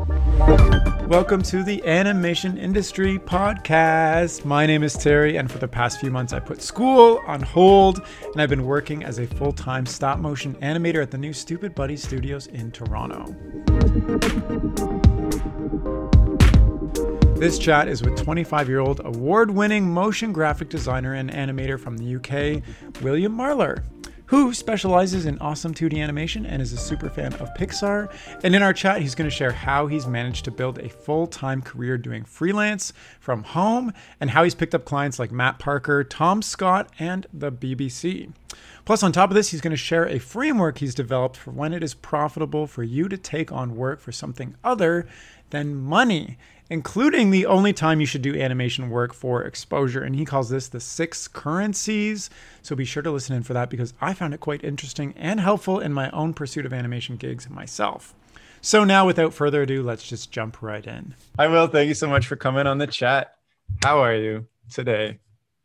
Welcome to the Animation Industry Podcast. My name is Terry, and for the past few months, I put school on hold, and I've been working as a full time stop motion animator at the new Stoopid Buddy Stoodios in Toronto. This chat is with 25 year old award winning motion graphic designer and animator from the UK, William Marlar who specializes in awesome 2D animation and is a super fan of Pixar. And in our chat, he's going to share how he's managed to build a full time career doing freelance from home and how he's picked up clients like Matt Parker, Tom Scott, and the BBC. Plus, on top of this, he's going to share a framework he's developed for when it is profitable for you to take on work for something other than money including the only time you should do animation work for exposure. And he calls this the six currencies. So be sure to listen in for that because I found it quite interesting and helpful in my own pursuit of animation gigs myself. So now, without further ado, let's just jump right in. Hi, Will. Thank you so much for coming on the chat. How are you today?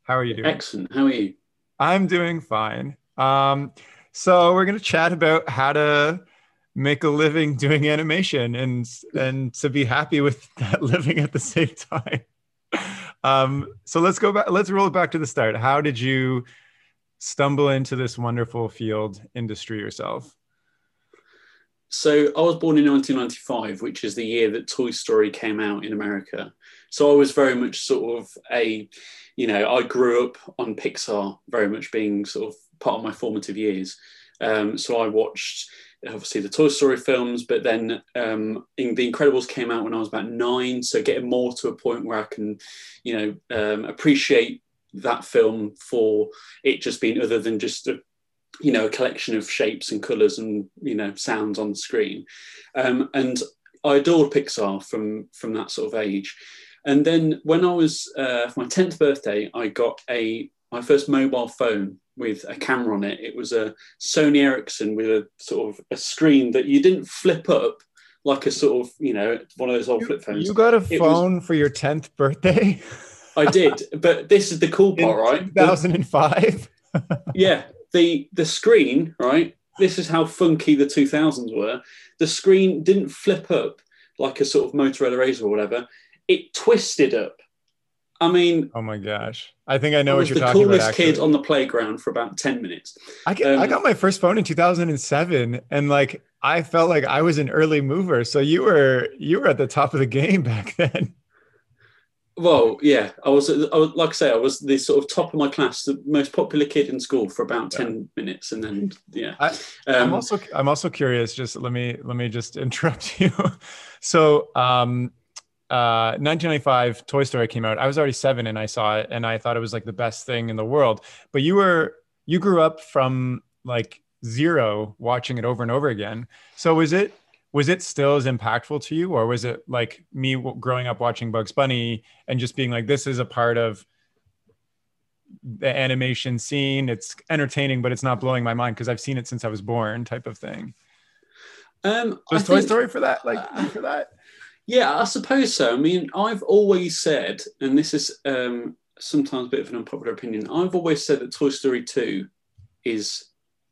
How are you doing? Excellent. How are you? I'm doing fine. Um, so we're going to chat about how to make a living doing animation and and to be happy with that living at the same time. Um, so let's go back let's roll it back to the start. How did you stumble into this wonderful field industry yourself? So i was born in 1995 which is the year that toy story came out in america. So i was very much sort of a you know i grew up on pixar very much being sort of part of my formative years. Um, so i watched obviously the Toy Story films, but then um, in, The Incredibles came out when I was about nine, so getting more to a point where I can, you know, um, appreciate that film for it just being other than just a, you know, a collection of shapes and colours and you know sounds on the screen, um, and I adored Pixar from from that sort of age. And then when I was uh, for my tenth birthday, I got a my first mobile phone with a camera on it. It was a Sony Ericsson with a sort of a screen that you didn't flip up like a sort of, you know, one of those old you, flip phones. You got a phone was, for your 10th birthday? I did, but this is the cool part, right? 2005. yeah, the the screen, right? This is how funky the 2000s were. The screen didn't flip up like a sort of Motorola Razr or whatever. It twisted up I mean, oh my gosh, I think I know I what you're talking about. The coolest kid on the playground for about ten minutes. I get, um, I got my first phone in 2007, and like I felt like I was an early mover. So you were you were at the top of the game back then. Well, yeah, I was, I was. Like I say, I was the sort of top of my class, the most popular kid in school for about yeah. ten minutes, and then yeah. I, am um, also I'm also curious. Just let me let me just interrupt you. so um, 1995 uh, Toy Story came out. I was already seven and I saw it and I thought it was like the best thing in the world. But you were you grew up from like zero watching it over and over again. So was it was it still as impactful to you or was it like me growing up watching Bugs Bunny and just being like this is a part of the animation scene. It's entertaining, but it's not blowing my mind because I've seen it since I was born, type of thing. Um, was I Toy think, Story for that? Like uh, for that? Yeah, I suppose so. I mean, I've always said, and this is um, sometimes a bit of an unpopular opinion, I've always said that Toy Story 2 is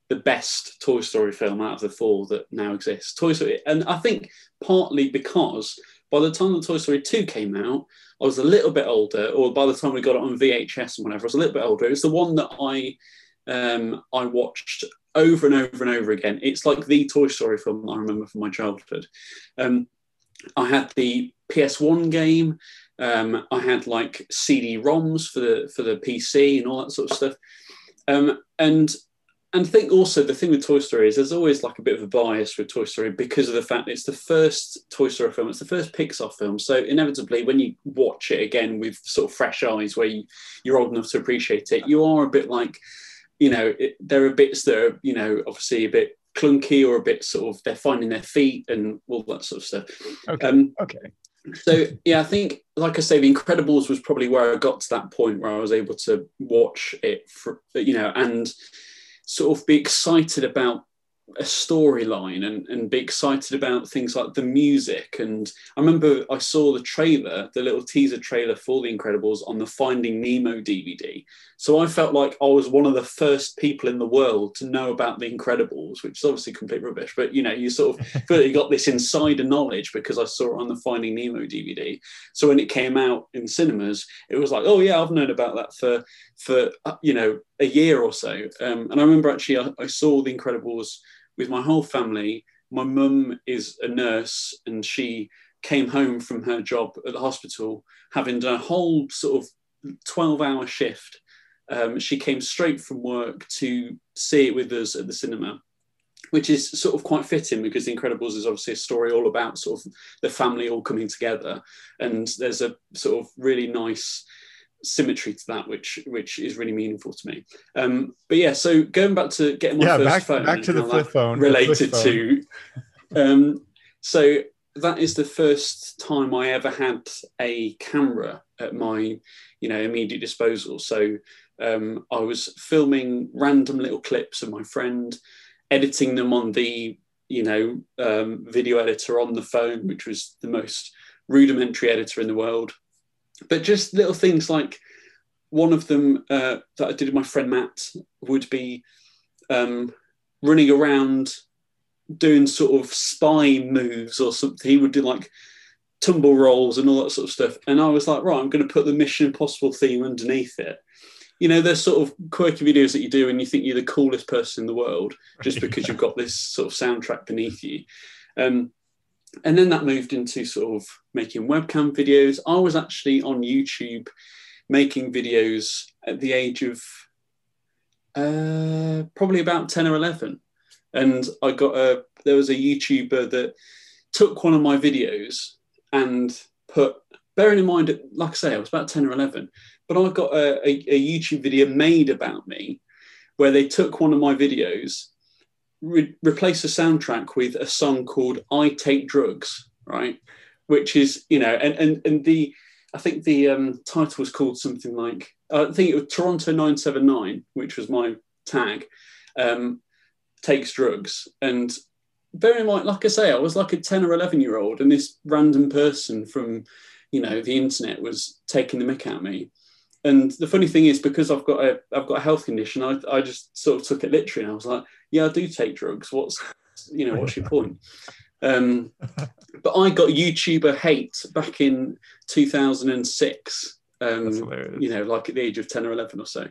the best Toy Story film out of the four that now exists. Toy Story, and I think partly because by the time the Toy Story 2 came out, I was a little bit older, or by the time we got it on VHS and whatever, I was a little bit older. It's the one that I um, I watched over and over and over again. It's like the Toy Story film I remember from my childhood. Um, I had the PS1 game. Um, I had like CD-ROMs for the for the PC and all that sort of stuff. Um, and and I think also the thing with Toy Story is there's always like a bit of a bias with Toy Story because of the fact it's the first Toy Story film, it's the first Pixar film. So inevitably, when you watch it again with sort of fresh eyes, where you, you're old enough to appreciate it, you are a bit like, you know, it, there are bits that are, you know, obviously a bit clunky or a bit sort of they're finding their feet and all that sort of stuff. Okay. Um, okay. So yeah, I think like I say, The Incredibles was probably where I got to that point where I was able to watch it for you know and sort of be excited about a storyline and, and be excited about things like the music. And I remember I saw the trailer, the little teaser trailer for The Incredibles on the Finding Nemo DVD. So I felt like I was one of the first people in the world to know about The Incredibles, which is obviously complete rubbish. But you know, you sort of feel like you got this insider knowledge because I saw it on the Finding Nemo DVD. So when it came out in cinemas, it was like, oh yeah, I've known about that for for uh, you know a year or so. Um, and I remember actually I, I saw The Incredibles with my whole family. My mum is a nurse and she came home from her job at the hospital having done a whole sort of 12 hour shift. Um, she came straight from work to see it with us at the cinema, which is sort of quite fitting because The Incredibles is obviously a story all about sort of the family all coming together. And there's a sort of really nice symmetry to that, which which is really meaningful to me. Um, but yeah, so going back to getting my yeah, first back, phone, back to the flip phone related flip to. Um, so that is the first time I ever had a camera at my, you know, immediate disposal. So um, I was filming random little clips of my friend, editing them on the, you know, um, video editor on the phone, which was the most rudimentary editor in the world but just little things like one of them uh, that I did with my friend Matt would be um, running around doing sort of spy moves or something. He would do like tumble rolls and all that sort of stuff. And I was like, right, I'm going to put the Mission Impossible theme underneath it. You know, there's sort of quirky videos that you do and you think you're the coolest person in the world just because you've got this sort of soundtrack beneath you. Um, and then that moved into sort of making webcam videos. I was actually on YouTube making videos at the age of uh, probably about 10 or 11. And I got a, there was a YouTuber that took one of my videos and put, bearing in mind, like I say, I was about 10 or 11, but I got a, a, a YouTube video made about me where they took one of my videos re- replace the soundtrack with a song called "I Take Drugs," right? Which is you know, and and and the I think the um, title was called something like I think it was Toronto Nine Seven Nine, which was my tag. Um, takes drugs and bear in mind, like I say, I was like a 10 or 11 year old, and this random person from, you know, the internet was taking the mick at me. And the funny thing is, because I've got a I've got a health condition, I, I just sort of took it literally. And I was like, yeah, I do take drugs. What's you know, what's your point? Um, but I got YouTuber hate back in 2006. Um, you know, like at the age of 10 or 11 or so.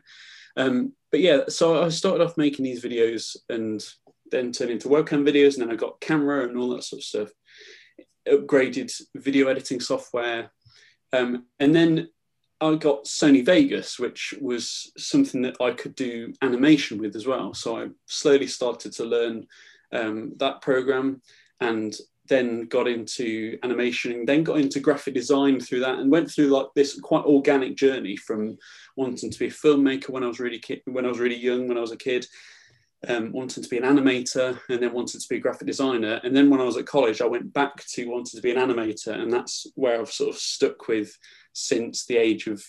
Um, but yeah, so I started off making these videos and then turned into webcam videos, and then I got camera and all that sort of stuff. Upgraded video editing software, um, and then I got Sony Vegas, which was something that I could do animation with as well. So I slowly started to learn um, that program and then got into animation, and then got into graphic design through that, and went through like this quite organic journey from wanting to be a filmmaker when I was really ki- when I was really young, when I was a kid, um, wanting to be an animator, and then wanted to be a graphic designer. And then when I was at college, I went back to wanting to be an animator, and that's where I've sort of stuck with since the age of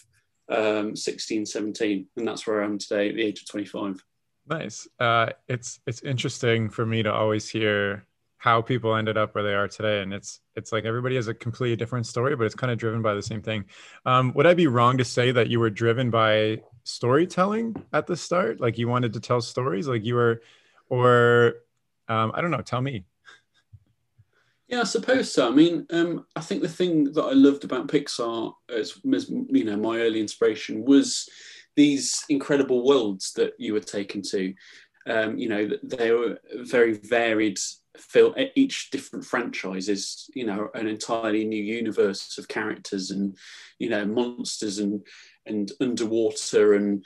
um, 16, 17. And that's where I am today at the age of 25. Nice. Uh, it's it's interesting for me to always hear how people ended up where they are today, and it's it's like everybody has a completely different story, but it's kind of driven by the same thing. Um, would I be wrong to say that you were driven by storytelling at the start? Like you wanted to tell stories, like you were, or um, I don't know. Tell me. Yeah, I suppose so. I mean, um, I think the thing that I loved about Pixar, as, as you know, my early inspiration was these incredible worlds that you were taken to. Um, you know, they were very varied. Each different franchise is, you know, an entirely new universe of characters and, you know, monsters and and underwater and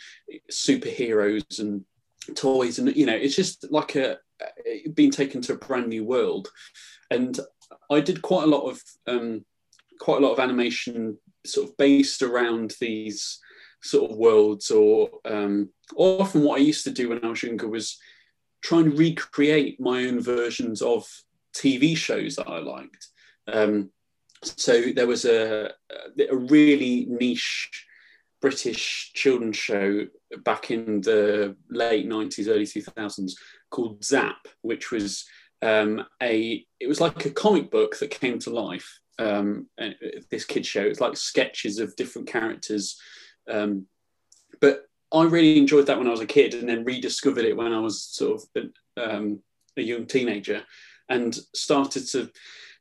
superheroes and toys and you know, it's just like a being taken to a brand new world and I did quite a lot of um, quite a lot of animation, sort of based around these sort of worlds, or um, often what I used to do when I was younger was try and recreate my own versions of TV shows that I liked. Um, so there was a, a really niche British children's show back in the late 90s, early 2000s called ZZZap!, which was um, a it was like a comic book that came to life. Um, this kid show. It's like sketches of different characters. Um, but I really enjoyed that when I was a kid, and then rediscovered it when I was sort of um, a young teenager, and started to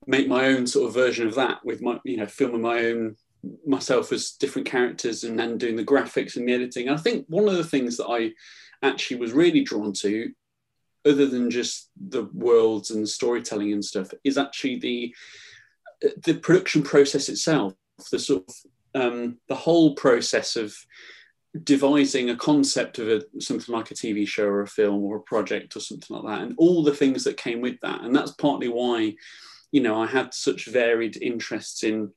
make my own sort of version of that with my you know filming my own myself as different characters and then doing the graphics and the editing. And I think one of the things that I actually was really drawn to, other than just the worlds and storytelling and stuff, is actually the the production process itself. The sort of um, the whole process of devising a concept of a, something like a TV show or a film or a project or something like that, and all the things that came with that. And that's partly why, you know, I had such varied interests in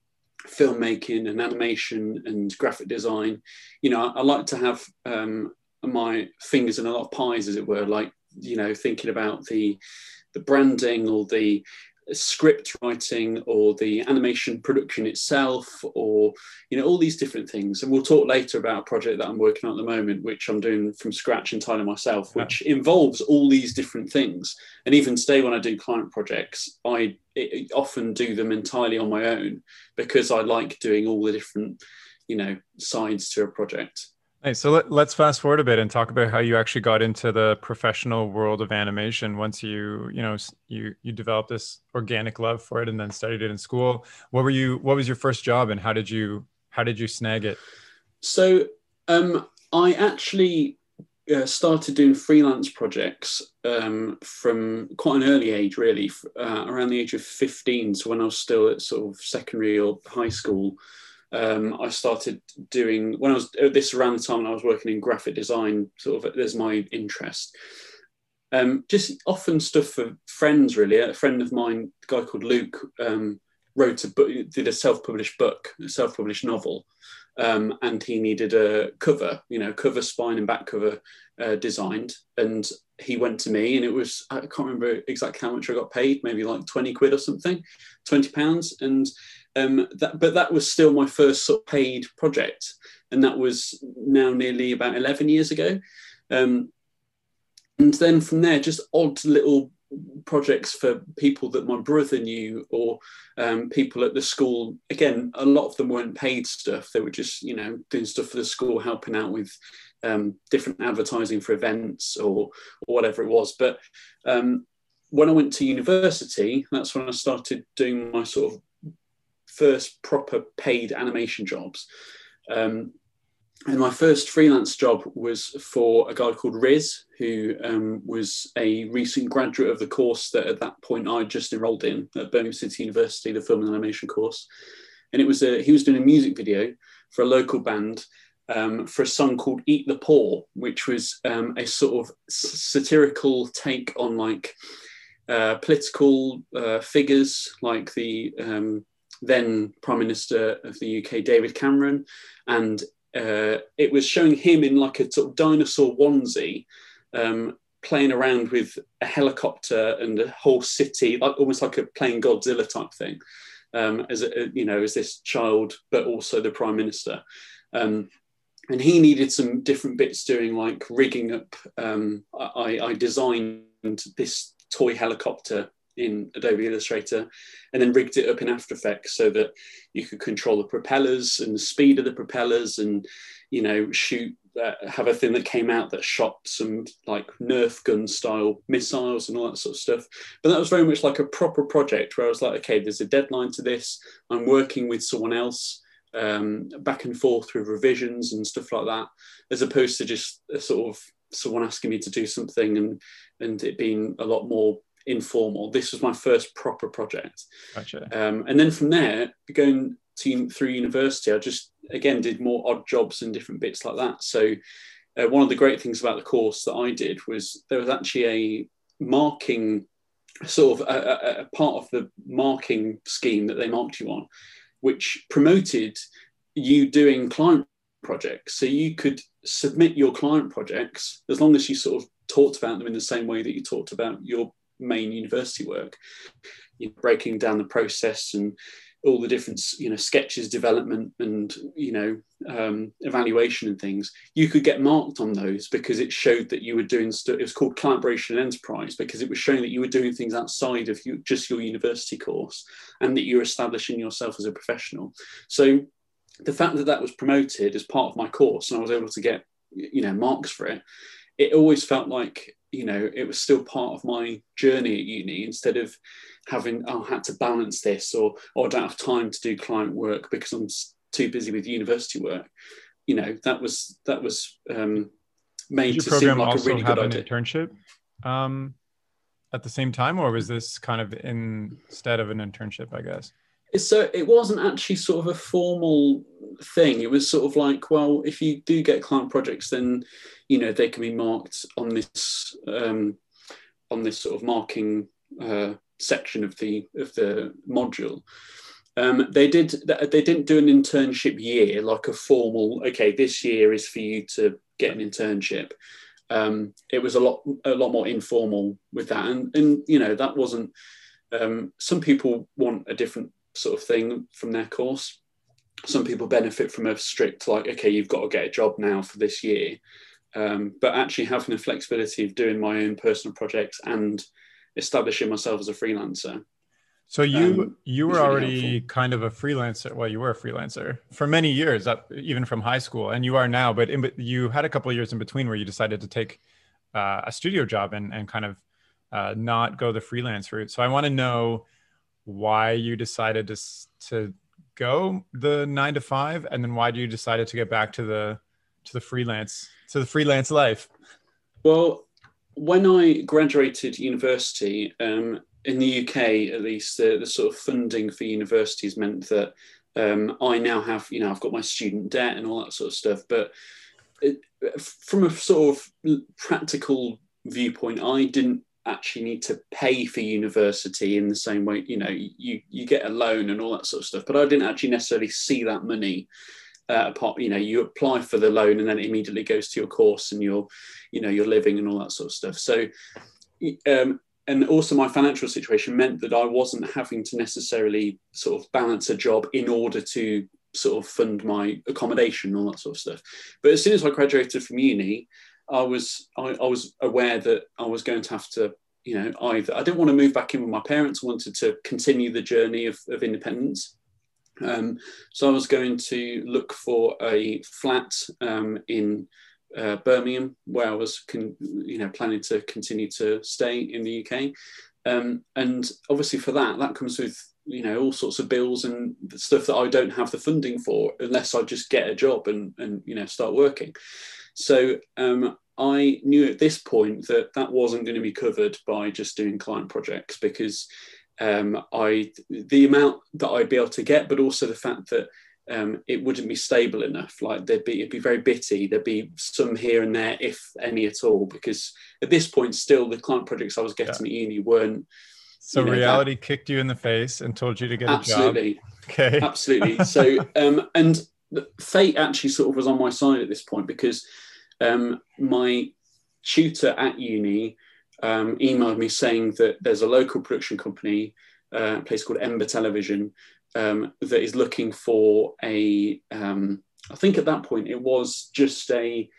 filmmaking and animation and graphic design. You know, I, I like to have um, my fingers in a lot of pies, as it were, like you know, thinking about the the branding or the script writing or the animation production itself or you know all these different things and we'll talk later about a project that i'm working on at the moment which i'm doing from scratch entirely myself which yeah. involves all these different things and even today when i do client projects i often do them entirely on my own because i like doing all the different you know sides to a project Nice. So let, us fast forward a bit and talk about how you actually got into the professional world of animation. Once you, you know, you you developed this organic love for it, and then studied it in school. What were you? What was your first job, and how did you how did you snag it? So um, I actually uh, started doing freelance projects um, from quite an early age, really, uh, around the age of fifteen. So when I was still at sort of secondary or high school um, I started doing when I was this around the time when I was working in graphic design. Sort of, there's my interest. Um, just often stuff for friends, really. A friend of mine, a guy called Luke, um, wrote a book, did a self-published book, a self-published novel, um, and he needed a cover, you know, cover, spine, and back cover uh, designed. And he went to me, and it was I can't remember exactly how much I got paid, maybe like twenty quid or something, twenty pounds, and um, that, but that was still my first sort of paid project, and that was now nearly about eleven years ago. Um, and then from there, just odd little projects for people that my brother knew or um, people at the school. Again, a lot of them weren't paid stuff; they were just you know doing stuff for the school, helping out with um, different advertising for events or or whatever it was. But um, when I went to university, that's when I started doing my sort of first proper paid animation jobs. Um, and my first freelance job was for a guy called Riz, who um, was a recent graduate of the course that at that point I just enrolled in at Birmingham City University, the film and animation course. And it was a, he was doing a music video for a local band um, for a song called Eat the Poor, which was um, a sort of satirical take on like uh, political uh, figures like the um, then Prime Minister of the UK, David Cameron, and uh, it was showing him in like a sort of dinosaur onesie, um, playing around with a helicopter and a whole city, like almost like a playing Godzilla type thing, um, as a, you know, as this child, but also the Prime Minister. Um, and he needed some different bits doing, like rigging up. Um, I, I designed this toy helicopter in Adobe Illustrator and then rigged it up in After Effects so that you could control the propellers and the speed of the propellers and, you know, shoot, uh, have a thing that came out that shot some like Nerf gun style missiles and all that sort of stuff. But that was very much like a proper project where I was like, okay, there's a deadline to this. I'm working with someone else. Um, back and forth with revisions and stuff like that, as opposed to just a sort of someone asking me to do something and and it being a lot more informal. This was my first proper project. Gotcha. Um, and then from there, going to, through university, I just again did more odd jobs and different bits like that. So uh, one of the great things about the course that I did was there was actually a marking sort of a, a, a part of the marking scheme that they marked you on, which promoted you doing client projects. So you could submit your client projects as long as you sort of talked about them in the same way that you talked about your main university work, you know, breaking down the process and all the different you know sketches development and you know um, evaluation and things. You could get marked on those because it showed that you were doing st- it was called collaboration and enterprise because it was showing that you were doing things outside of you, just your university course and that you're establishing yourself as a professional. So the fact that that was promoted as part of my course and i was able to get you know marks for it it always felt like you know it was still part of my journey at uni instead of having oh, I had to balance this or or I don't have time to do client work because I'm too busy with university work. You know that was that was um, made Did to seem like a really have good an idea. internship um, at the same time, or was this kind of instead of an internship? I guess. So it wasn't actually sort of a formal thing. It was sort of like, well, if you do get client projects, then you know they can be marked on this um, on this sort of marking uh, section of the of the module. Um, they did they didn't do an internship year like a formal. Okay, this year is for you to get an internship. Um, it was a lot a lot more informal with that, and and you know that wasn't. Um, some people want a different sort of thing from their course. Some people benefit from a strict like, okay, you've got to get a job now for this year. Um, but actually having the flexibility of doing my own personal projects and establishing myself as a freelancer. So you Um, you were really already helpful. kind of a freelancer. Well, you were a freelancer for many years, up even from high school, and you are now. But in, you had a couple of years in between where you decided to take uh, a studio job and and kind of uh, not go the freelance route. So I want to know why you decided to to go the nine to five, and then why do you decided to get back to the to the freelance to the freelance life? Well, when I graduated university, um, in the UK at least, the, the sort of funding for universities meant that um, I now have, you know, I've got my student debt and all that sort of stuff. But it, from a sort of practical viewpoint, I didn't actually need to pay for university in the same way. You know, you you get a loan and all that sort of stuff, but I didn't actually necessarily see that money. Uh, apart, you know, you apply for the loan and then it immediately goes to your course and your, you know, your living and all that sort of stuff. So, um, and also my financial situation meant that I wasn't having to necessarily sort of balance a job in order to sort of fund my accommodation and all that sort of stuff. But as soon as I graduated from uni, I was I, I was aware that I was going to have to, you know, either I didn't want to move back in with my parents. I wanted to continue the journey of, of independence. Um, so I was going to look for a flat um, in uh, Birmingham, where I was, con- you know, planning to continue to stay in the UK. Um, and obviously, for that, that comes with you know all sorts of bills and stuff that I don't have the funding for unless I just get a job and and you know start working. So um, I knew at this point that that wasn't going to be covered by just doing client projects because um, I the amount that I'd be able to get, but also the fact that um, it wouldn't be stable enough. Like there'd be it'd be very bitty. There'd be some here and there, if any at all, because at this point, still the client projects I was getting at uni weren't So You know, that- reality kicked you in the face and told you to get a job. absolutely Okay. absolutely. So, um, and fate actually sort of was on my side at this point because um, my tutor at uni um, emailed me saying that there's a local production company, uh, a place called Ember Television, um, that is looking for a. Um, I think at that point it was just a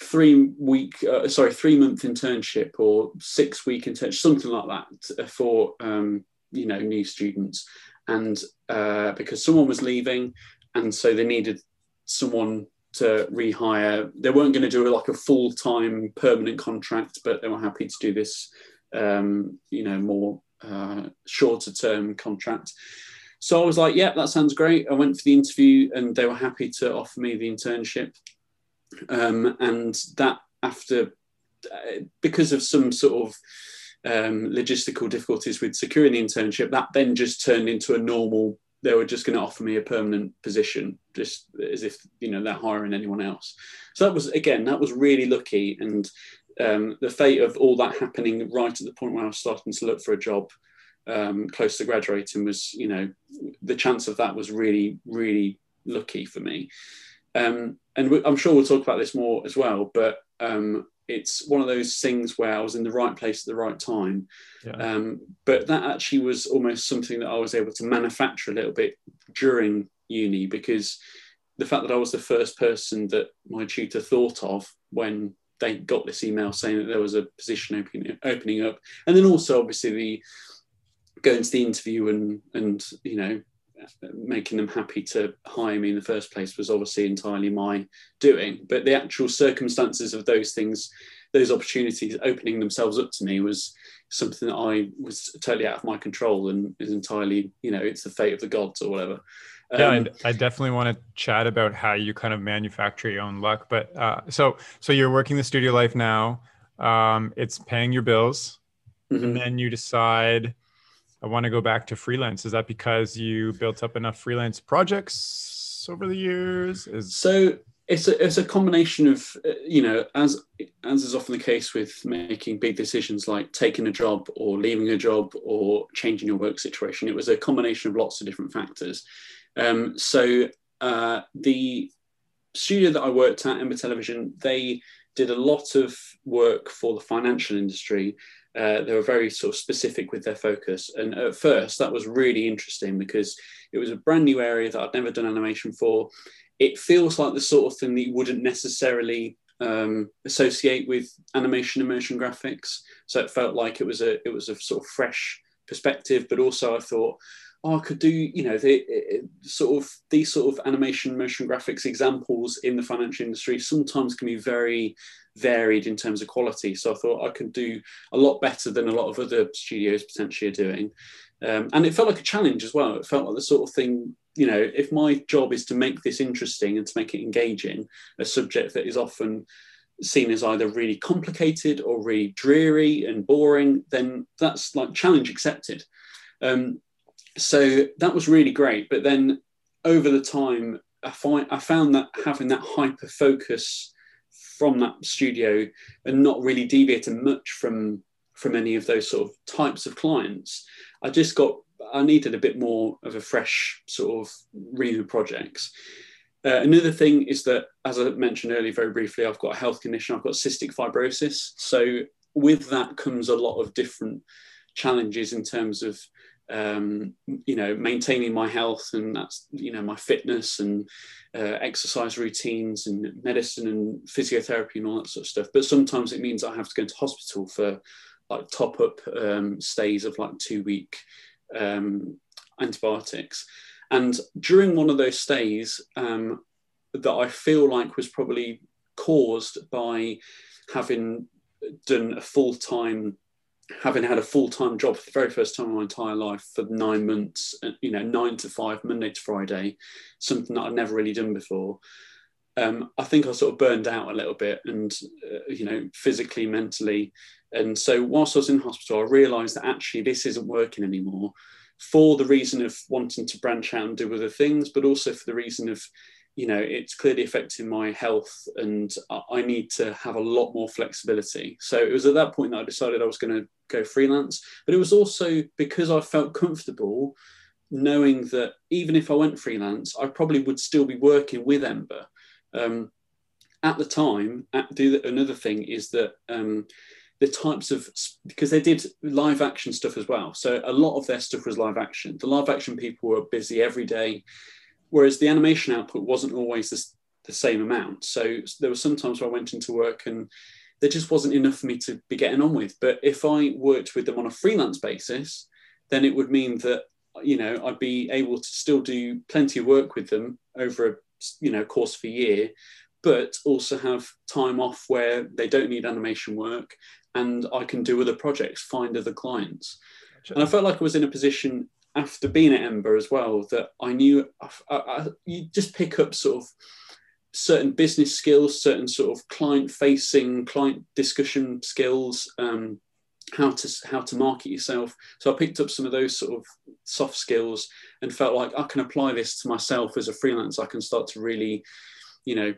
three week, uh, sorry, three month internship or six week internship, something like that for um, you know new students and uh, because someone was leaving, and so they needed someone to rehire. They weren't going to do like a full time permanent contract, but they were happy to do this, um, you know, more uh, shorter term contract. So I was like, yeah, that sounds great. I went for the interview, and they were happy to offer me the internship. Um, and that after, because of some sort of um, logistical difficulties with securing the internship, that then just turned into a normal. They were just going to offer me a permanent position, just as if you know they're hiring anyone else. So that was again, that was really lucky, and um, the fate of all that happening right at the point where I was starting to look for a job, um, close to graduating, was you know the chance of that was really really lucky for me. Um, and I'm sure we'll talk about this more as well, but um, it's one of those things where I was in the right place at the right time. Yeah. Um, but that actually was almost something that I was able to manufacture a little bit during uni because the fact that I was the first person that my tutor thought of when they got this email saying that there was a position opening opening up, and then also obviously the going to the interview and and you know making them happy to hire me in the first place was obviously entirely my doing. But the actual circumstances of those things, those opportunities opening themselves up to me was something that I was totally out of my control and is entirely, you know, it's the fate of the gods or whatever. Yeah, um, I definitely want to chat about how you kind of manufacture your own luck. But uh, so, so you're working the studio life now. Um, it's paying your bills, mm-hmm. and then you decide I want to go back to freelance. Is that because you built up enough freelance projects over the years? Is so it's a, it's a combination of uh, you know as as is often the case with making big decisions like taking a job or leaving a job or changing your work situation. It was a combination of lots of different factors. Um, so uh, the studio that I worked at, Ember Television, they did a lot of work for the financial industry uh, they were very sort of specific with their focus. And at first, that was really interesting because it was a brand new area that I'd never done animation for. It feels like the sort of thing that you wouldn't necessarily um, associate with animation and motion graphics. So it felt like it was a it was a sort of fresh perspective, but also I thought, oh, I could do, you know, the sort of these sort of animation motion graphics examples in the financial industry sometimes can be very varied in terms of quality. So I thought I could do a lot better than a lot of other studios potentially are doing. Um, and it felt like a challenge as well. It felt like the sort of thing, you know, if my job is to make this interesting and to make it engaging, a subject that is often seen as either really complicated or really dreary and boring, then that's like challenge accepted. Um, so that was really great. But then over the time, I, find, I found that having that hyper focus from that studio and not really deviating much from from any of those sort of types of clients, I just got I needed a bit more of a fresh sort of ream projects. Uh, another thing is that, as I mentioned earlier, very briefly, I've got a health condition. I've got cystic fibrosis. So with that comes a lot of different challenges in terms of um, you know maintaining my health and that's you know my fitness and uh, exercise routines and medicine and physiotherapy and all that sort of stuff. But sometimes it means i have to go into hospital for like top up um, stays of like two week um, antibiotics. And during one of those stays um, that i feel like was probably caused by having done a full-time having had a full-time job for the very first time in my entire life for nine months, uh, you know, nine to five, Monday to Friday, something that I'd never really done before. Um, I think I sort of burned out a little bit, and uh, you know, physically, mentally, and so whilst I was in hospital, I realised that actually this isn't working anymore, for the reason of wanting to branch out and do other things, but also for the reason of you know it's clearly affecting my health and i need to have a lot more flexibility. So it was at that point that i decided i was going to go freelance but it was also because i felt comfortable knowing that even if i went freelance i probably would still be working with ember. Um, at the time at the, another thing is that um, the types of because they did live action stuff as well. So a lot of their stuff was live action. The live action people were busy every day whereas the animation output wasn't always the, the same amount. So there were some times where I went into work and there just wasn't enough for me to be getting on with. But if I worked with them on a freelance basis, then it would mean that you know I'd be able to still do plenty of work with them over a you know course of a year, but also have time off where they don't need animation work and I can do other projects, find other clients. Gotcha. And I felt like I was in a position after being at Ember as well that I knew I, I, you just pick up sort of certain business skills, certain sort of client facing, client discussion skills, um, how to how to market yourself. So I picked up some of those sort of soft skills and felt like I can apply this to myself as a freelance. I can start to really, you know,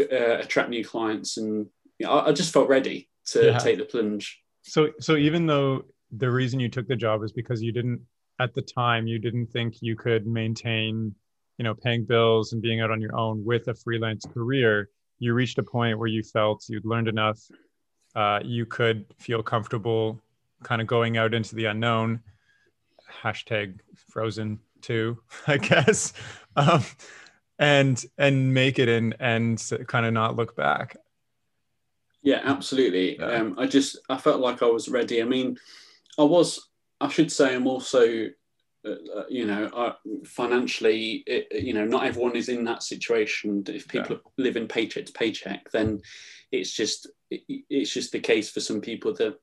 uh, attract new clients, and you know, I, I, just felt ready to yeah. take the plunge. So so even though the reason you took the job is because you didn't at the time you didn't think you could maintain you know paying bills and being out on your own with a freelance career you reached a point where you felt you'd learned enough uh, you could feel comfortable kind of going out into the unknown. Hashtag Frozen Two, I guess, um, and and make it and and kind of not look back. Yeah, absolutely. Yeah. Um, I just I felt like I was ready. I mean, I was. I should say I'm also uh, uh, you know, uh, financially, it, you know, not everyone is in that situation. If people yeah. live in paycheck to paycheck, then it's just it, it's just the case for some people that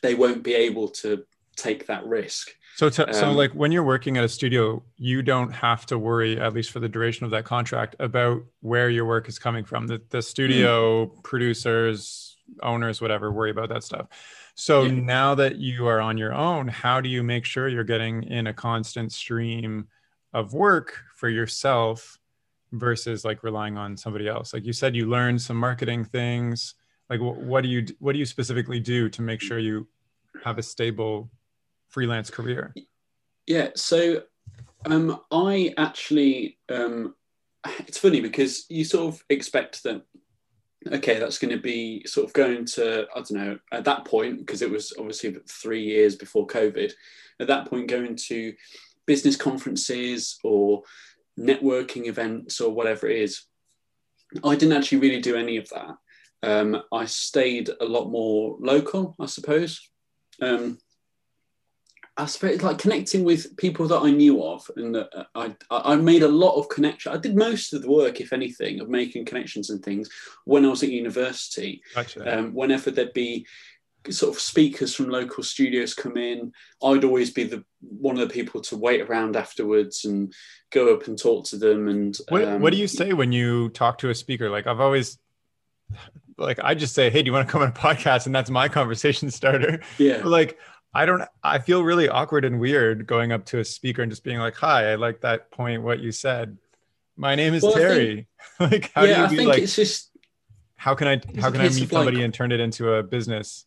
they won't be able to take that risk. So, um, so like when you're working at a studio, you don't have to worry, at least for the duration of that contract, about where your work is coming from. The the studio mm-hmm. producers, owners, whatever, worry about that stuff. So yeah. now that you are on your own, how do you make sure you're getting in a constant stream of work for yourself versus like relying on somebody else? Like you said, you learned some marketing things. Like what do you what do you specifically do to make sure you have a stable freelance career? Yeah, so um, I actually um, it's funny because you sort of expect that okay, that's going to be sort of going to, I don't know, at that point, because it was obviously three years before COVID, at that point, going to business conferences or networking events or whatever it is. I didn't actually really do any of that. Um, I stayed a lot more local, I suppose. Um, I suppose like connecting with people that I knew of, and uh, I I made a lot of connection. I did most of the work, if anything, of making connections and things when I was at university. Um, whenever there'd be sort of speakers from local studios come in, I'd always be the one of the people to wait around afterwards and go up and talk to them. And what, um, what do you say when you talk to a speaker? Like I've always like I just say, "Hey, do you want to come on a podcast?" And that's my conversation starter. Yeah. Like I don't I feel really awkward and weird going up to a speaker and just being like, "Hi, I like that point what you said. My name is well, Terry." Think, like how yeah, do you be like it's just how can I how can I meet somebody like, and turn it into a business?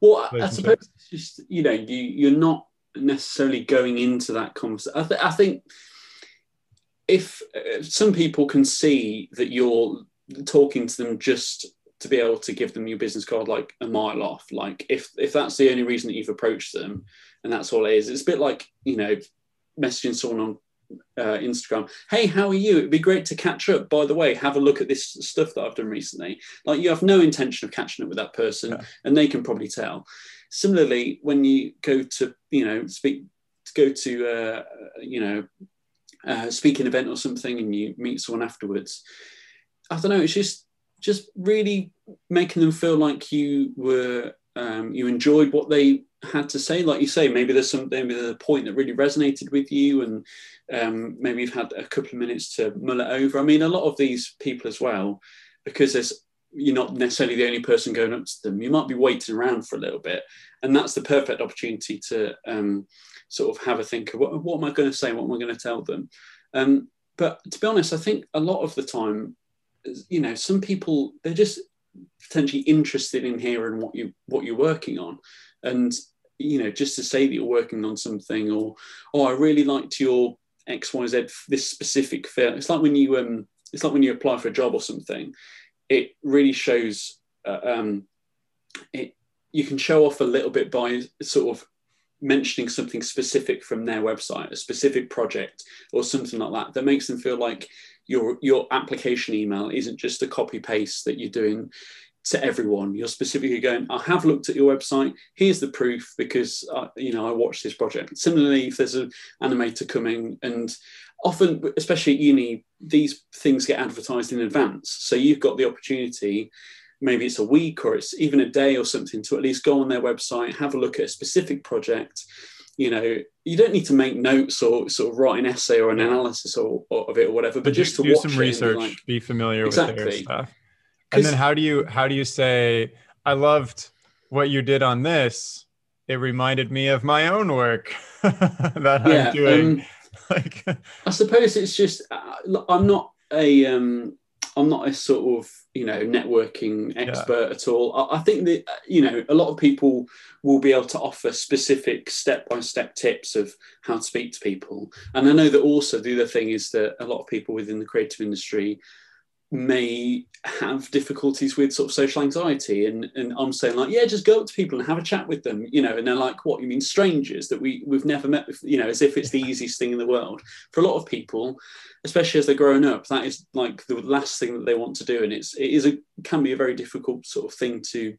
Well, I suppose it's just you know, you you're not necessarily going into that conversation. I, th- I think if uh, some people can see that you're talking to them just to be able to give them your business card like a mile off. Like if if that's the only reason that you've approached them, and that's all it is, it's a bit like you know messaging someone on uh, Instagram. Hey, how are you? It'd be great to catch up. By the way, have a look at this stuff that I've done recently. Like you have no intention of catching up with that person, yeah. and they can probably tell. Similarly, when you go to you know speak, go to uh, you know uh, speaking event or something, and you meet someone afterwards. I don't know. It's just just really making them feel like you were um, you enjoyed what they had to say. Like you say maybe there's some maybe there's a point that really resonated with you and um, maybe you've had a couple of minutes to mull it over. I mean a lot of these people as well because there's you're not necessarily the only person going up to them. You might be waiting around for a little bit and that's the perfect opportunity to um, sort of have a think of what, what am i going to say? What am i going to tell them? Um, but to be honest i think a lot of the time you know, some people they're just potentially interested in hearing what you what you're working on, and you know, just to say that you're working on something, or oh, I really liked your X Y Z this specific film. It's like when you um, it's like when you apply for a job or something. It really shows. Uh, um, it you can show off a little bit by sort of mentioning something specific from their website, a specific project or something like that, that makes them feel like your your application email isn't just a copy paste that you're doing to everyone. You're specifically going, I have looked at your website. Here's the proof because uh, you know I watched this project. Similarly, if there's an animator coming, and often, especially at uni, these things get advertised in advance, so you've got the opportunity. Maybe it's a week or it's even a day or something to at least go on their website, have a look at a specific project, you know, you don't need to make notes or sort of write an essay or an analysis or, or of it or whatever, but, but just do, to do some research, like, be familiar exactly. with their stuff. And then how do you how do you say I loved what you did on this? It reminded me of my own work that yeah, I'm doing. Um, like, I suppose it's just uh, I'm not a um, I'm not a sort of you know networking expert yeah. at all. I, I, think that uh, you know a lot of people will be able to offer specific step by step tips of how to speak to people. And I know that also the other thing is that a lot of people within the creative industry may have difficulties with sort of social anxiety and and I'm saying like yeah just go up to people and have a chat with them you know and they're like what you mean strangers that we we've never met before, you know as if it's the easiest thing in the world. For a lot of people especially as they're growing up that is like the last thing that they want to do and it's it is a can be a very difficult sort of thing to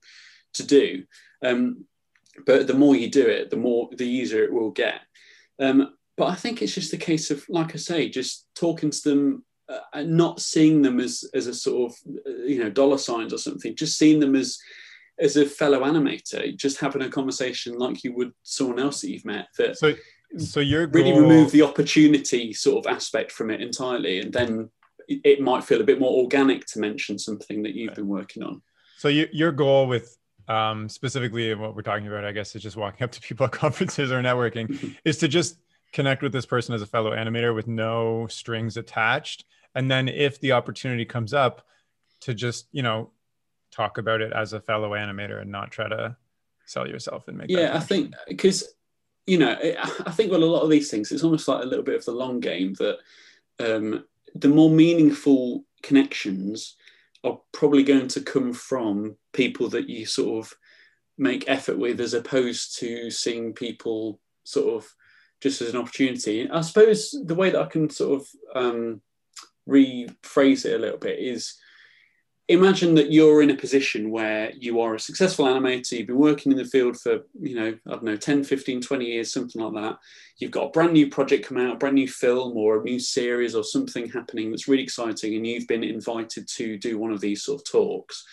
to do. Um, but the more you do it the more the easier it will get. Um, but I think it's just a case of like I say just talking to them uh, not seeing them as as a sort of uh, you know dollar signs or something just seeing them as as a fellow animator just having a conversation like you would someone else that you've met that so so you're really remove the opportunity sort of aspect from it entirely and then it might feel a bit more organic to mention something that you've been working on. So you, your goal with um, specifically what we're talking about i guess is just walking up to people at conferences or networking is to just connect with this person as a fellow animator with no strings attached. And then if the opportunity comes up to just you know talk about it as a fellow animator and not try to sell yourself and make yeah i think because you know i think with a lot of these things it's almost like a little bit of the long game that um, the more meaningful connections are probably going to come from people that you sort of make effort with as opposed to seeing people sort of just as an opportunity. I suppose the way that I can sort of um, rephrase it a little bit is imagine that you're in a position where you are a successful animator you've been working in the field for you know i don't know 10 15 20 years something like that you've got a brand new project come out a brand new film or a new series or something happening that's really exciting and you've been invited to do one of these sort of talks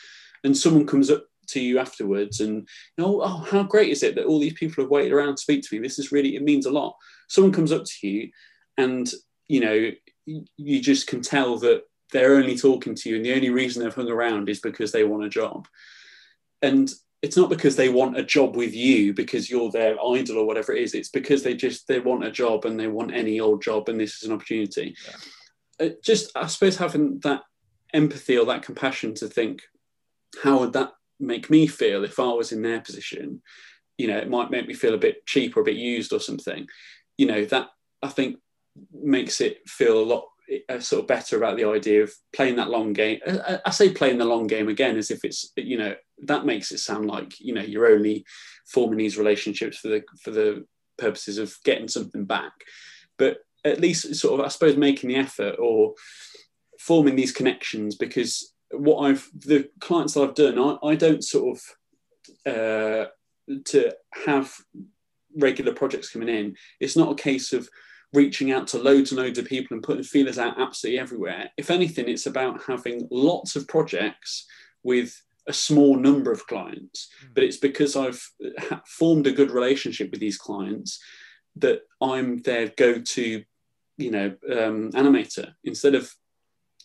and someone comes up to you afterwards and you know, oh, how great is it that all these people have waited around to speak to me? This is really, it means a lot. Someone comes up to you and, you know, you just can tell that they're only talking to you and the only reason they've hung around is because they want a job. And it's not because they want a job with you because you're their idol or whatever it is. It's because they just, they want a job and they want any old job and this is an opportunity. Yeah. Uh, just, I suppose having that empathy or that compassion to think, how would that make me feel if I was in their position. You know, it might make me feel a bit cheap or a bit used or something. You know, that I think makes it feel a lot uh, sort of better about the idea of playing that long game. I, I, say playing the long game again as if it's you know that makes it sound like you know you're only forming these relationships for the for the purposes of getting something back, but at least sort of I suppose making the effort or forming these connections because what I've the clients that I've done, I, I don't sort of uh, to have regular projects coming in. It's not a case of reaching out to loads and loads of people and putting feelers out absolutely everywhere. If anything, it's about having lots of projects with a small number of clients. Mm. But it's because I've formed a good relationship with these clients that I'm their go-to, you know, um, animator instead of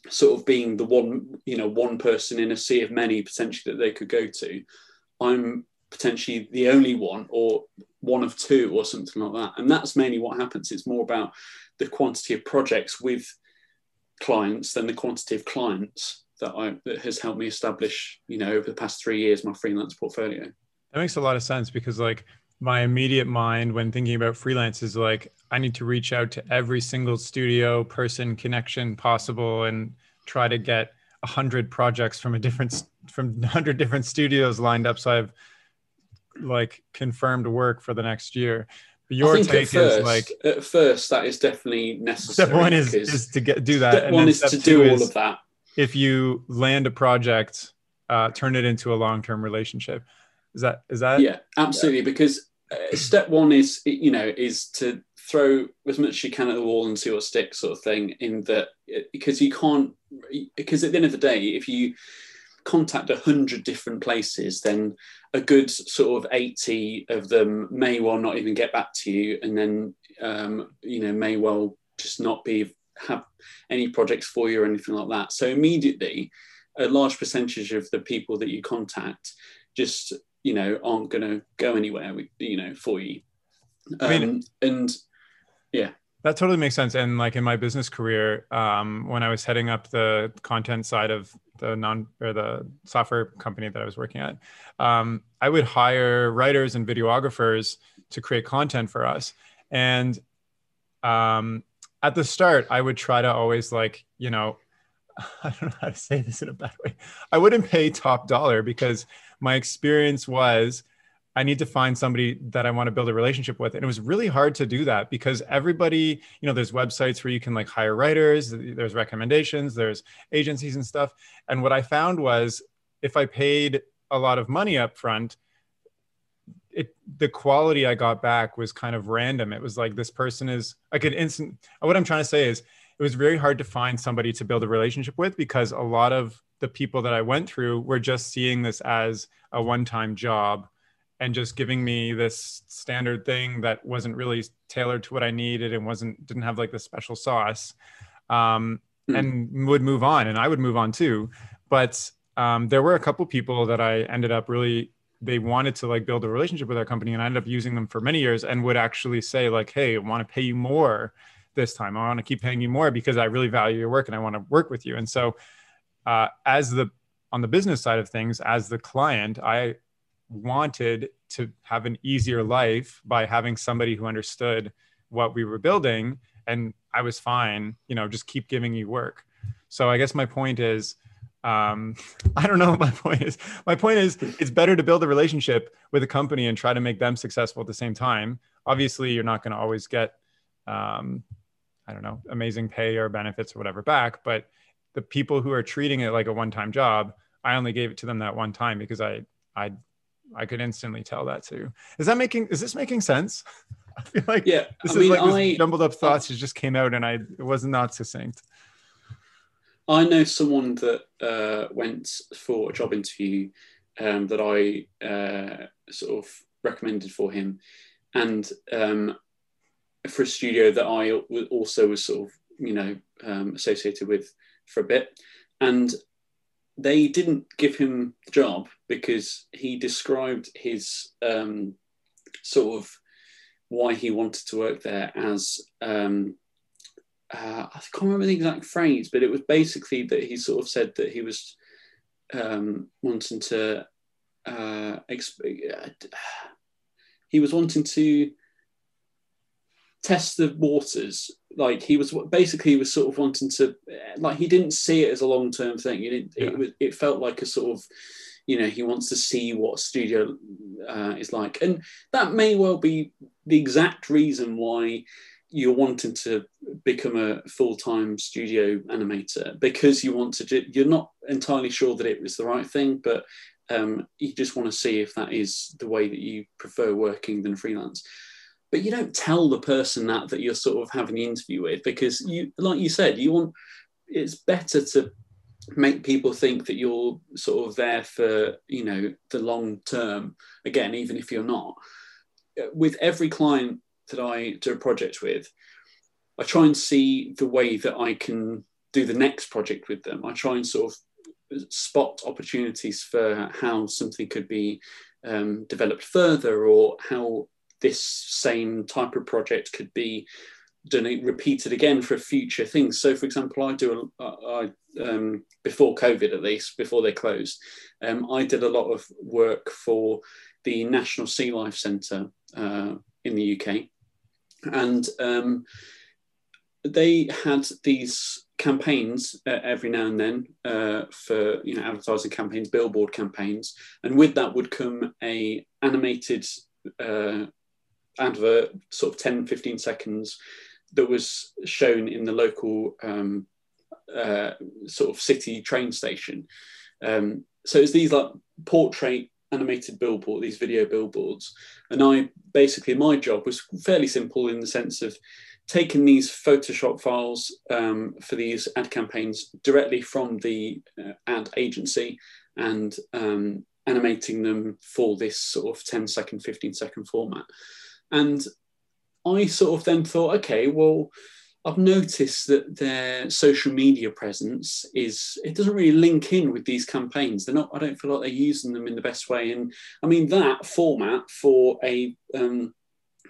sort of being the one, you know, one person in a sea of many potentially that they could go to. I'm potentially the only one or one of two or something like that. And that's mainly what happens. It's more about the quantity of projects with clients than the quantity of clients that I that has helped me establish, you know, over the past three years my freelance portfolio. That makes a lot of sense because like my immediate mind when thinking about freelance is like I need to reach out to every single studio person connection possible and try to get a hundred projects from a different from hundred different studios lined up so I've like confirmed work for the next year. But your take first, is like at first that is definitely necessary. Step one is, is to get do that. Step one is to do all of that. If you land a project, uh, turn it into a long term relationship. Is that is that? Yeah, absolutely. Yeah. Because uh, step one is you know is to throw as much as you can at the wall and see what sticks, sort of thing. In that because you can't because at the end of the day, if you contact a hundred different places, then a good sort of eighty of them may well not even get back to you, and then um, you know may well just not be have any projects for you or anything like that. So immediately, a large percentage of the people that you contact just you know aren't going to go anywhere with you know for you. Um, I mean, um, and yeah. That totally makes sense. And like in my business career um, when i was heading up the content side of the non or the software company that i was working at um, i would hire writers and videographers to create content for us. And um, at the start i would try to always like you know I don't know how to say this in a bad way. I wouldn't pay top dollar because my experience was I need to find somebody that I want to build a relationship with. And it was really hard to do that because everybody, you know, there's websites where you can like hire writers, there's recommendations, there's agencies and stuff. And what I found was if I paid a lot of money up front, it the quality I got back was kind of random. It was like this person is I could instant what I'm trying to say is it was very hard to find somebody to build a relationship with because a lot of the people that I went through were just seeing this as a one-time job and just giving me this standard thing that wasn't really tailored to what I needed and wasn't didn't have like the special sauce, um, mm. and would move on, and I would move on too. But um, there were a couple people that I ended up really they wanted to like build a relationship with our company, and I ended up using them for many years, and would actually say like, "Hey, I want to pay you more this time. I want to keep paying you more because I really value your work and I want to work with you." And so, uh, as the on the business side of things, as the client, I wanted to have an easier life by having somebody who understood what we were building and i was fine you know just keep giving you work. So i guess my point is um, i don't know what my point is. My point is it's better to build a relationship with a company and try to make them successful at the same time. Obviously you're not going to always get um, i don't know amazing pay or benefits or whatever back but the people who are treating it like a one-time job i only gave it to them that one time because i i I could instantly tell that too. Is that making is this making sense? I feel like yeah, this I is mean, like I, jumbled up thoughts just came out and I it was not succinct. I know someone that uh, went for a job interview um, that I uh, sort of recommended for him, and um, for a studio that I also was sort of you know um, associated with for a bit, and they didn't give him the job because he described his um, sort of why he wanted to work there as um, uh, I can't remember the exact phrase, but it was basically that he sort of said that he was um, wanting to uh, exp- uh, he was wanting to test the waters. Like he was basically he was sort of wanting to like he didn't see it as a long term thing. It, yeah. it, it felt like a sort of you know he wants to see what studio uh, is like, and that may well be the exact reason why you're wanting to become a full-time studio animator because you want to do, you're not entirely sure that it was the right thing but um, you just want to see if that is the way that you prefer working than freelance but you don't tell the person that that you're sort of having the interview with because you like you said you want it's better to make people think that you're sort of there for you know the long term again even if you're not. With every client that i do a project with i try and see the way that i can do the next project with them. I try and sort of spot opportunities for how something could be um, developed further or how this same type of project could be done repeated again for future things. So, for example, I do a, I, um, before COVID at least, before they closed, um, I did a lot of work for the National Sea Life Centre uh, in the UK, and um, they had these campaigns uh, every now and then uh, for you know advertising campaigns, billboard campaigns, and with that would come a animated uh, advert, sort of 10, 15 seconds, that was shown in the local um, uh, sort of city train station. Um, so it's these like portrait animated billboard, these video billboards. And I basically, my job was fairly simple in the sense of taking these Photoshop files um, for these ad campaigns directly from the uh, ad agency and um, animating them for this sort of 10 second, 15 second format. And I sort of then thought, okay, well, I've noticed that their social media presence is it doesn't really link in with these campaigns. They're not. I don't feel like they're using them in the best way. And I mean that format for a um,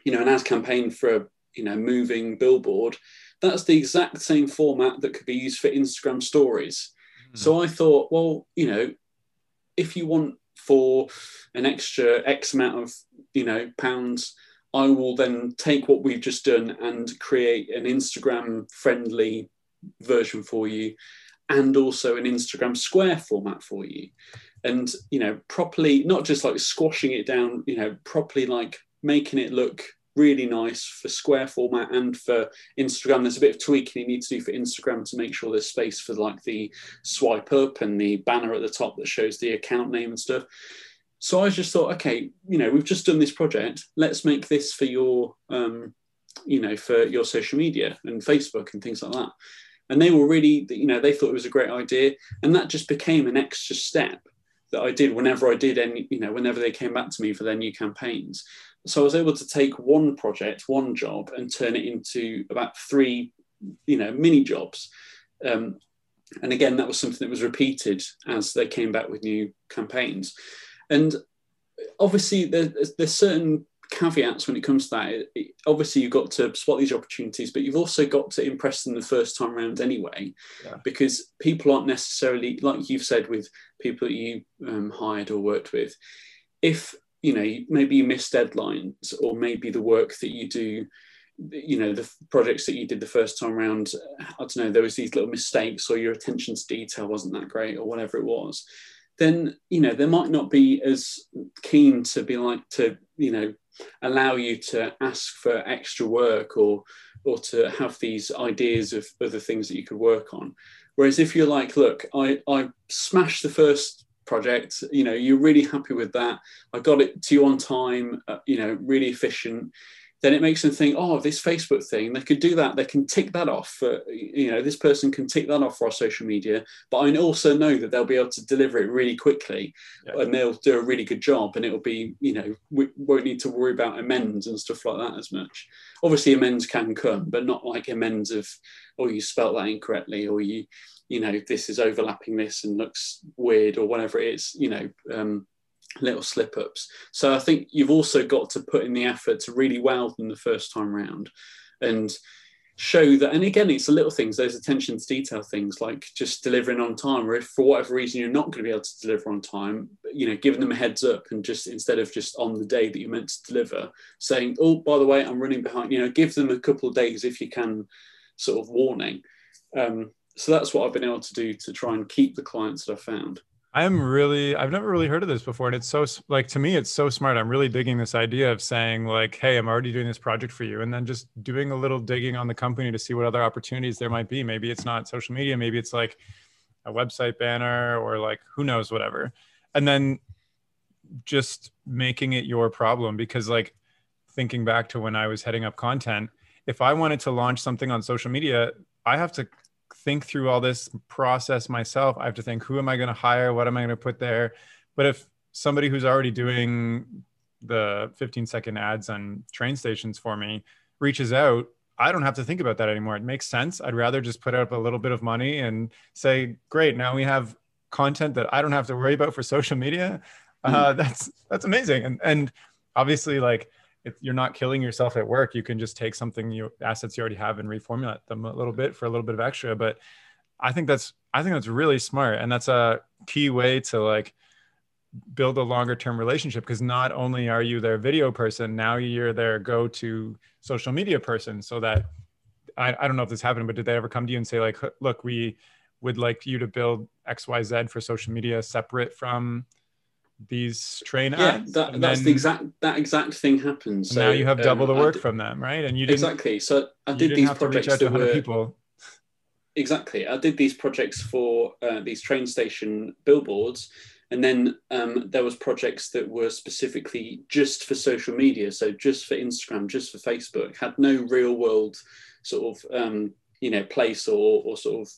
you know an ad campaign for a you know moving billboard. That's the exact same format that could be used for Instagram stories. Mm. So I thought, well, you know, if you want for an extra X amount of you know pounds I will then take what we've just done and create an Instagram friendly version for you and also an Instagram square format for you. And, you know, properly, not just like squashing it down, you know, properly like making it look really nice for square format and for Instagram. There's a bit of tweaking you need to do for Instagram to make sure there's space for like the swipe up and the banner at the top that shows the account name and stuff. So I just thought, okay, you know, we've just done this project. Let's make this for your, um, you know, for your social media and Facebook and things like that. And they were really, you know, they thought it was a great idea, and that just became an extra step that I did whenever I did any, you know, whenever they came back to me for their new campaigns. So I was able to take one project, one job, and turn it into about three, you know, mini jobs. Um, and again, that was something that was repeated as they came back with new campaigns. And obviously, there's, there's certain caveats when it comes to that. It, it, obviously, you've got to spot these opportunities, but you've also got to impress them the first time around anyway, yeah. because people aren't necessarily like you've said with people that you um, hired or worked with. If you know, maybe you miss deadlines, or maybe the work that you do you know the projects that you did the first time around i don't know there was these little mistakes or your attention to detail wasn't that great or whatever it was then you know they might not be as keen to be like to you know allow you to ask for extra work or or to have these ideas of other things that you could work on. Whereas if you're like look i i smashed the first project you know you're really happy with that. I got it to you on time uh, you know really efficient then it makes them think, oh, this Facebook thing, they could do that. They can tick that off. For, you know, this person can tick that off for our social media. But I also know that they'll be able to deliver it really quickly, yeah. and they'll do a really good job. And it'll be, you know, we won't need to worry about amends and stuff like that as much. Obviously, amends can come, but not like amends of, oh, you spelt that incorrectly, or you, you know, this is overlapping this and looks weird, or whatever it is. You know. Um, little slip ups. So I think you've also got to put in the effort to really wow them the first time round and show that. And again, it's the little things, those attention to detail things like just delivering on time, or if for whatever reason you're not going to be able to deliver on time, you know, giving them a heads up and just instead of just on the day that you're meant to deliver, saying, oh, by the way, I'm running behind, you know, give them a couple of days if you can, sort of warning. Um, so that's what I've been able to do to try and keep the clients that I found. I'm really, I've never really heard of this before. And it's so, like, to me, it's so smart. I'm really digging this idea of saying, like, hey, I'm already doing this project for you. And then just doing a little digging on the company to see what other opportunities there might be. Maybe it's not social media, maybe it's like a website banner or like who knows, whatever. And then just making it your problem because, like, thinking back to when I was heading up content, if I wanted to launch something on social media, I have to think through all this process myself. I have to think, who am I going to hire? What am I going to put there? But if somebody who's already doing the 15 second ads on train stations for me reaches out, I don't have to think about that anymore. It makes sense. I'd rather just put up a little bit of money and say, great, now we have content that I don't have to worry about for social media. Uh, mm-hmm. that's that's amazing. And and obviously, like if you're not killing yourself at work, you can just take something you assets you already have and reformulate them a little bit for a little bit of extra. But I think that's I think that's really smart, and that's a key way to like build a longer term relationship because not only are you their video person, now you're their go to social media person. So that I, I don't know if this happened, but did they ever come to you and say like, look, we would like you to build X Y Z for social media separate from these train yeah, ads. Yeah, that, that's the exact that exact thing happens. So now you have double um, the work did, from them, right? And you exactly. So I did these projects that were people. Exactly, I did these projects for uh, these train station billboards, and then um, there was projects that were specifically just for social media, so just for Instagram, just for Facebook, had no real world sort of um, you know place or, or sort of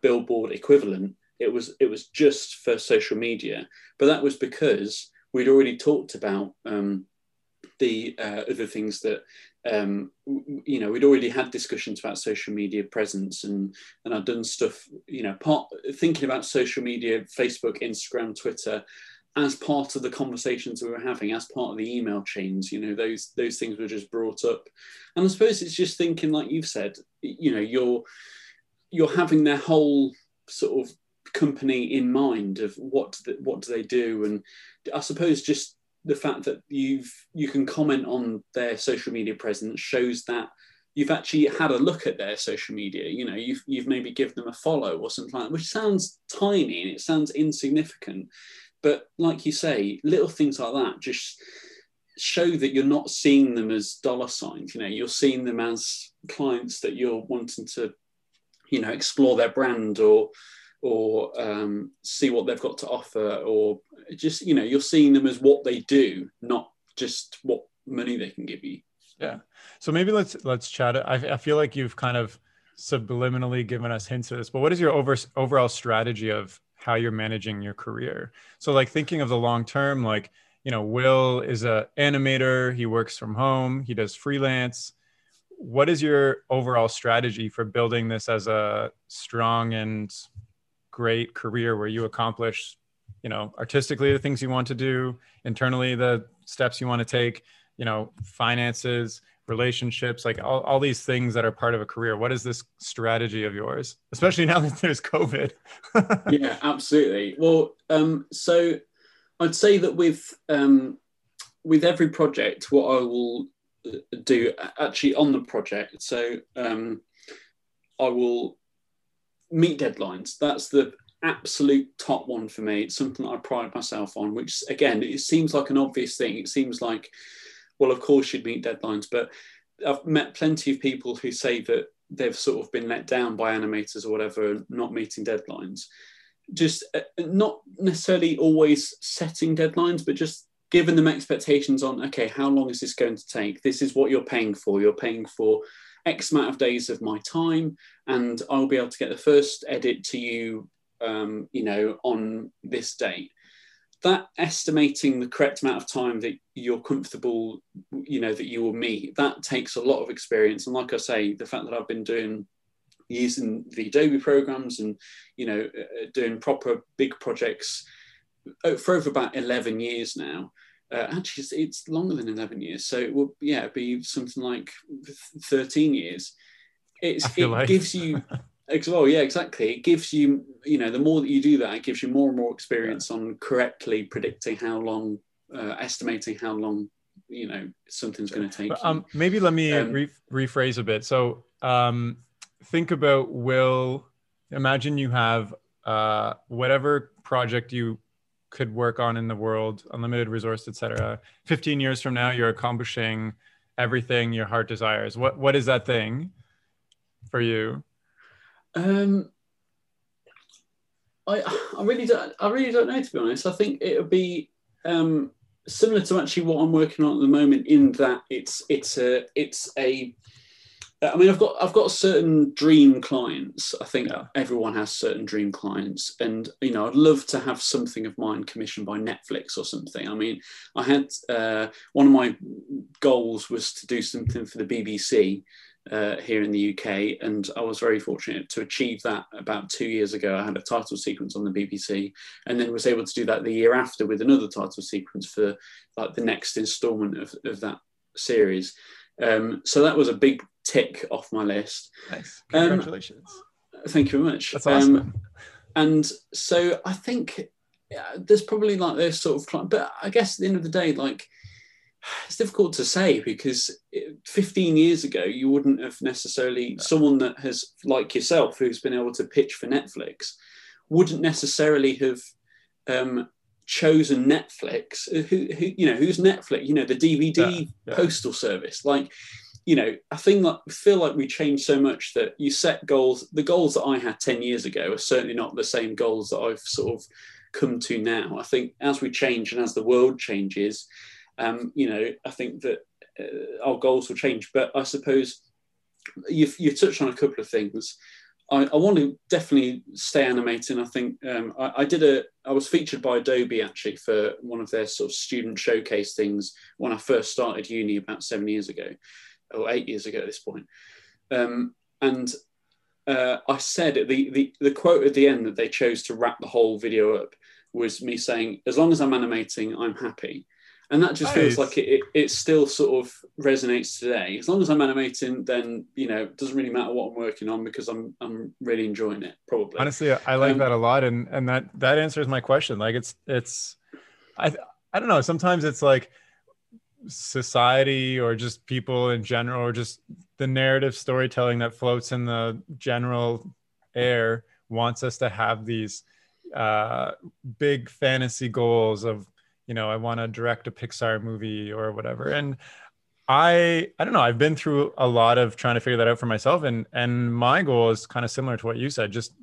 billboard equivalent it was it was just for social media, but that was because we'd already talked about um, the uh, other things that um, you know we'd already had discussions about social media presence and and I'd done stuff you know part thinking about social media Facebook Instagram Twitter as part of the conversations we were having as part of the email chains you know those those things were just brought up. And I suppose it's just thinking like you've said you know you're you're having their whole sort of company in mind of what the, what do they do and i suppose just the fact that you've you can comment on their social media presence shows that you've actually had a look at their social media. You know, you've you've maybe given them a follow or something like that, which sounds tiny and it sounds insignificant, but like you say, little things like that just show that you're not seeing them as dollar signs. You know, you're seeing them as clients that you're wanting to, you know, explore their brand or or um, see what they've got to offer, or just you know, you're seeing them as what they do, not just what money they can give you. Yeah. So maybe let's let's chat. I, I feel like you've kind of subliminally given us hints of this, but what is your over, overall strategy of how you're managing your career? So like thinking of the long term, like you know, Will is a animator. He works from home. He does freelance. What is your overall strategy for building this as a strong and great career where you accomplish, you know, artistically the things you want to do, internally the steps you want to take, you know, finances, relationships, like all, all these things that are part of a career. What is this strategy of yours, especially now that there's COVID? yeah, absolutely. Well, um, so I'd say that with um, with every project, what I will uh, do actually on the project, so um, I will meet deadlines. That's the absolute top one for me. It's something that I pride myself on. Which again, it seems like an obvious thing. It seems like, well, of course you'd meet deadlines, but I've met plenty of people who say that they've sort of been let down by animators or whatever, not meeting deadlines just uh, not necessarily always setting deadlines, but just giving them expectations on okay, how long is this going to take? This is what you're paying for. You're paying for X amount of days of my time, and I'll be able to get the first edit to you, um, you know, on this date. That estimating the correct amount of time that you're comfortable, you know, that you will meet, that takes a lot of experience. And like I say, the fact that I've been doing using the Adobe programs and you know uh, doing proper big projects uh, for over about 11 years now. Uh, actually, it's, it's, longer than 11 years. So it will, yeah, it'd be something like 13 years. It's, it like... gives you, well, yeah, exactly. It gives you, you know, the more that you do that, it gives you more and more experience yeah. on correctly predicting how long, uh, estimating how long, you know, something's going to take. But, um, maybe let me um, re- rephrase a bit. So, um, think about will imagine you have uh, whatever project you could work on in the world unlimited resource etc 15 years from now you're accomplishing everything your heart desires. What what is that thing for you? Um i i really don't i really don't know to be honest. I think it would be um similar to actually what i'm working on at the moment in that it's it's a it's a I mean, I've got I've got certain dream clients. I think yeah. everyone has certain dream clients, and you know, I'd love to have something of mine commissioned by Netflix or something. I mean, I had uh, one of my goals was to do something for the BBC uh, here in the UK, and I was very fortunate to achieve that about two years ago. I had a title sequence on the BBC, and then was able to do that the year after with another title sequence for like the next instalment of, of that series. Um, so that was a big tick off my list. Nice. Um, Congratulations. Um, thank you very much. That's awesome. Um, and so I think yeah, there's probably like this sort of, but I guess at the end of the day, like it's difficult to say because 15 years ago you wouldn't have necessarily no. someone that has like yourself who's been able to pitch for Netflix wouldn't necessarily have um, chosen Netflix. Who, who, you know who's Netflix? You know the DVD yeah, yeah. postal service. Like you know, I think that feel like we changed so much that you set goals. The goals that I had 10 years ago are certainly not the same goals that I've sort of come to now. I think as we change and as the world changes, um, you know, I think that uh, our goals will change. But I suppose you've, you've touched on a couple of things. I, I, want to definitely stay animating. I think um, I, I, did a. I was featured by Adobe actually for one of their sort of student showcase things when I first started uni about seven years ago or eight years ago at this point. Um, and uh, I said the, the the quote at the end that they chose to wrap the whole video up was me saying, "As long as I'm animating, I'm happy." And that just nice. feels like it, it, it, still sort of resonates today. As long as I'm animating, then you know, it doesn't really matter what I'm working on because I'm I'm really enjoying it. Probably. Honestly, I like um, that a lot, and and that that answers my question. Like it's it's, I I don't know. Sometimes it's like society or just people in general or just the narrative storytelling that floats in the general air wants us to have these uh, big fantasy goals of you know i want to direct a pixar movie or whatever. And i i don't know i've been through a lot of trying to figure that out for myself. And and my goal is kind of similar to what you said just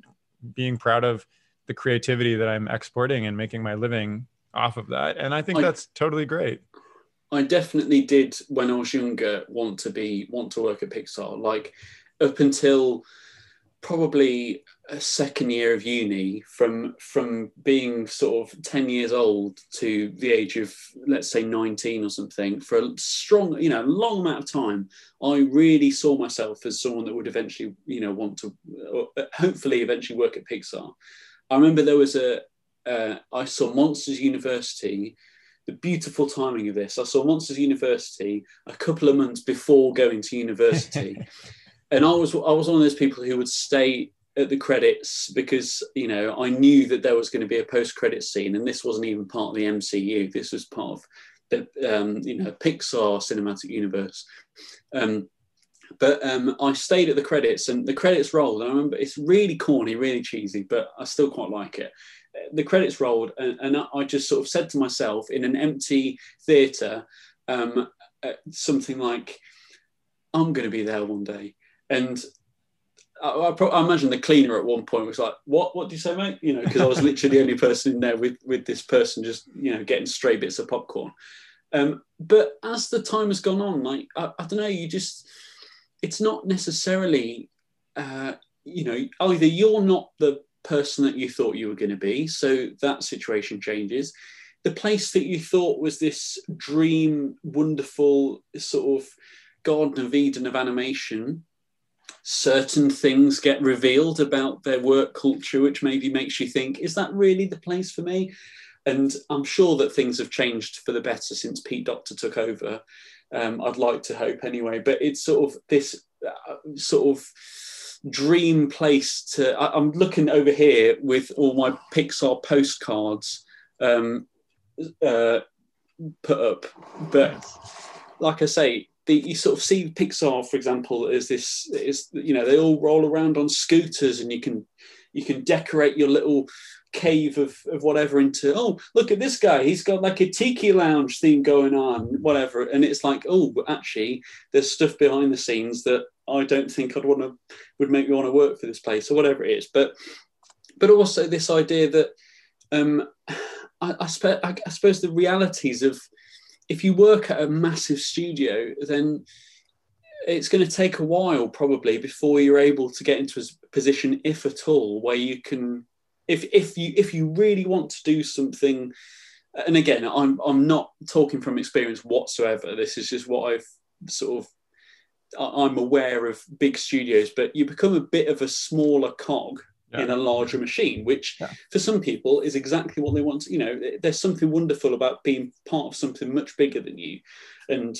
being proud of the creativity that i'm exporting and making my living off of that. And i think I, that's totally great i definitely did when i was younger want to be want to work at pixar. Like up until probably a second year of uni from from being sort of 10 years old to the age of let's say 19 or something for a strong you know long amount of time i really saw myself as someone that would eventually you know want to uh, hopefully eventually work at pixar. I remember there was a uh, I saw monsters university the beautiful timing of this i saw monsters university a couple of months before going to university and I was I was one of those people who would stay at the credits because you know I knew that there was going to be a post credit scene, and this wasn't even part of the MCU. This was part of the um, you know Pixar cinematic universe. Um, but um, I stayed at the credits, and the credits rolled. And I remember it's really corny, really cheesy, but I still quite like it. The credits rolled, and, and I just sort of said to myself in an empty theatre, um, uh, something like, "I'm going to be there one day." And I, I, I, imagine the cleaner at one point was like, "What? What do you say, mate?" You know, because I was literally the only person in there with with this person just you know getting stray bits of popcorn. Um, but as the time has gone on, like I, I don't know, you just it's not necessarily uh, you know either you're not the person that you thought you were going to be, so that situation changes. The place that you thought was this dream, wonderful sort of Garden of Eden of animation certain things get revealed about their work culture, which maybe makes you think, is that really the place for me? And I'm sure that things have changed for the better since Pete Docter took over. Um, I'd like to hope anyway, but it's sort of this uh, sort of dream place to. I, am looking over here with all my Pixar postcards um, uh, put up, but like I say, the, you sort of see Pixar, for example, as this is you know they all roll around on scooters, and you can you can decorate your little cave of, of whatever into oh look at this guy. He's got like a tiki lounge theme going on whatever. And it's like oh actually there's stuff behind the scenes that I don't think I'd want to would make me want to work for this place or whatever it is but but also this idea that um I, I, spe- I, I suppose the realities of if you work at a massive studio, then it's going to take a while probably before you're able to get into a position, if at all, where you can, if if you if you really want to do something. And again, I'm I'm not talking from experience whatsoever. This is just what I've sort of I'm aware of big studios, but you become a bit of a smaller cog yeah. in a larger machine, which yeah. for some people is exactly what they want. To, you know, there's something wonderful about being part of something much bigger than you. And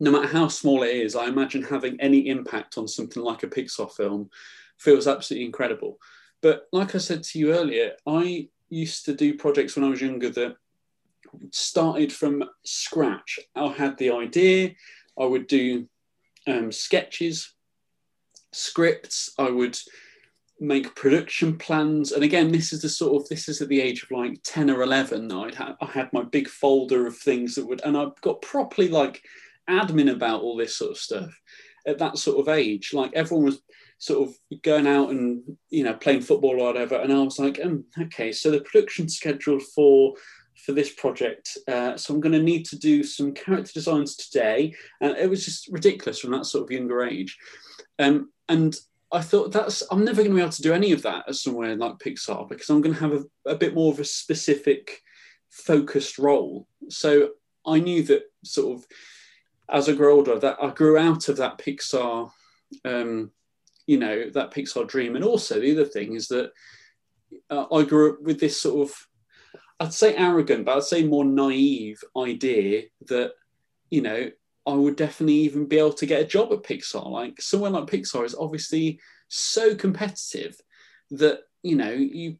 no matter how small it is, I imagine having any impact on something like a Pixar film feels absolutely incredible. But like I said to you earlier, I used to do projects when I was younger that started from scratch. I had the idea, I would do um, sketches, scripts, I would make production plans. And again this is the sort of this is at the age of like 10 or 11 i'd ha- i had my big folder of things that would and i got properly like admin about all this sort of stuff at that sort of age. Like everyone was sort of going out and you know playing football or whatever. And i was like um, okay so the production schedule for for this project uh, so i'm going to need to do some character designs today and it was just ridiculous from that sort of younger age um, and I thought that's I'm never going to be able to do any of that as somewhere like Pixar because I'm going to have a, a bit more of a specific, focused role. So I knew that sort of as I grew older that I grew out of that Pixar, um, you know, that Pixar dream. And also the other thing is that uh, I grew up with this sort of, I'd say arrogant, but I'd say more naive idea that you know I would definitely even be able to get a job at Pixar. Like somewhere like Pixar is obviously so competitive that you know you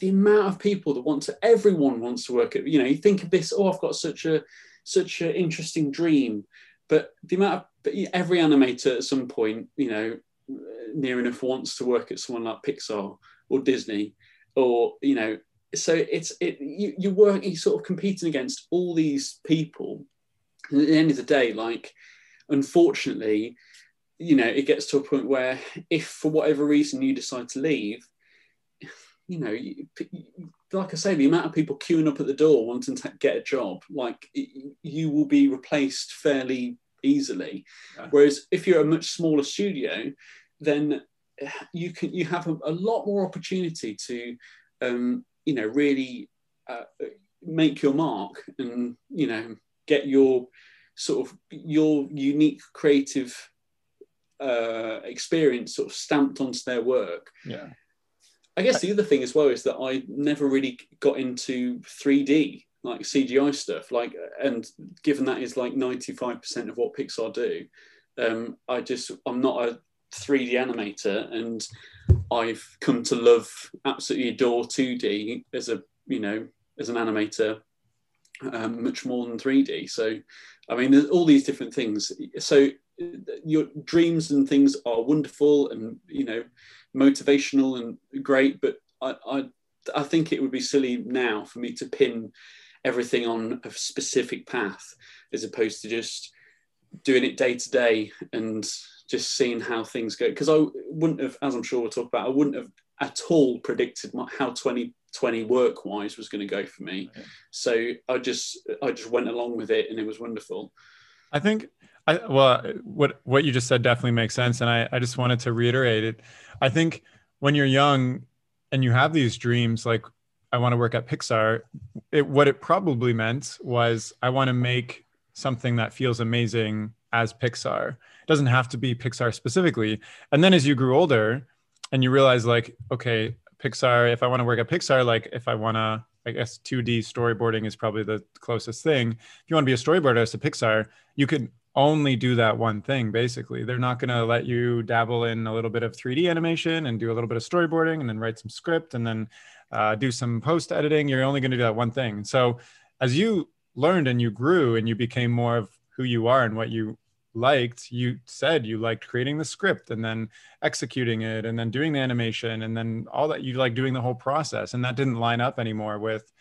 the amount of people that want to everyone wants to work at you know you think of this oh i've got such a such an interesting dream but the amount of every animator at some point you know near enough wants to work at someone like pixar or disney or you know so it's it you, you work you sort of competing against all these people and at the end of the day like unfortunately you know it gets to a point where if for whatever reason you decide to leave you know, like I say, the amount of people queuing up at the door wanting to get a job, like you will be replaced fairly easily. Yeah. Whereas if you're a much smaller studio, then you can you have a, a lot more opportunity to, um, you know, really uh, make your mark and you know get your sort of your unique creative uh, experience sort of stamped onto their work. Yeah I guess the other thing as well is that I never really got into 3D like CGI stuff. Like, and given that is like 95% of what Pixar do, um, I just I'm not a 3D animator, and I've come to love, absolutely adore 2D as a you know as an animator um, much more than 3D. So, I mean, there's all these different things. So, your dreams and things are wonderful, and you know, motivational and great, but I, I, I think it would be silly now for me to pin everything on a specific path as opposed to just doing it day to day and just seeing how things go. Because I wouldn't have, as I'm sure we'll talk about, I wouldn't have at all predicted how 2020 work wise was going to go for me. Okay. So I just I just went along with it and it was wonderful. I think I well what what you just said definitely makes sense. And I, I just wanted to reiterate it. I think when you're young and you have these dreams, like I want to work at Pixar, it, what it probably meant was I want to make something that feels amazing as Pixar. It doesn't have to be Pixar specifically. And then as you grew older and you realize like, okay, Pixar, if I want to work at Pixar, like if I want to, I guess 2D storyboarding is probably the closest thing. If you want to be a storyboarder at Pixar, you could only do that one thing basically they're not going to let you dabble in a little bit of 3d animation and do a little bit of storyboarding and then write some script and then uh, do some post editing you're only going to do that one thing so as you learned and you grew and you became more of who you are and what you liked you said you liked creating the script and then executing it and then doing the animation and then all that you like doing the whole process. And that didn't line up anymore with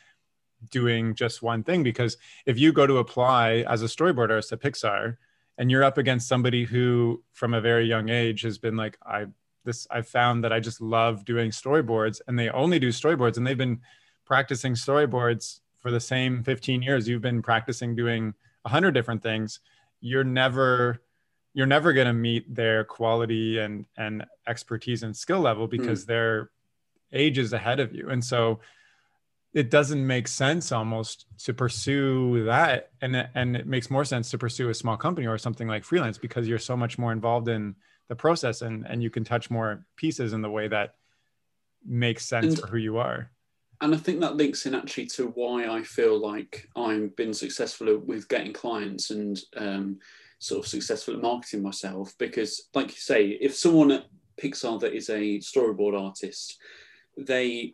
doing just one thing because if you go to apply as a storyboarder to Pixar and you're up against somebody who from a very young age has been like i this i found that i just love doing storyboards and they only do storyboards and they've been practicing storyboards for the same 15 years you've been practicing doing 100 different things you're never you're never going to meet their quality and and expertise and skill level because mm. their age is ahead of you. And so it doesn't make sense almost to pursue that. And and it makes more sense to pursue a small company or something like freelance because you're so much more involved in the process and and you can touch more pieces in the way that makes sense and, for who you are and i think that links in actually to why i feel like i've been successful with getting clients and um, sort of successful at marketing myself. Because like you say if someone at pixar that is a storyboard artist they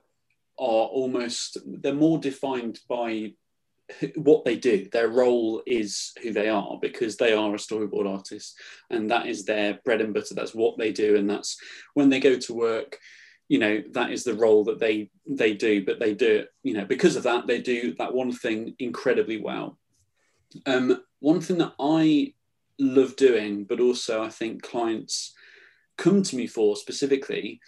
are almost they're more defined by what they do. Their role is who they are because they are a storyboard artist. And that is their bread and butter. That's what they do. And that's when they go to work you know that is the role that they they do but they do it you know because of that they do that one thing incredibly well um one thing that i love doing but also i think clients come to me for specifically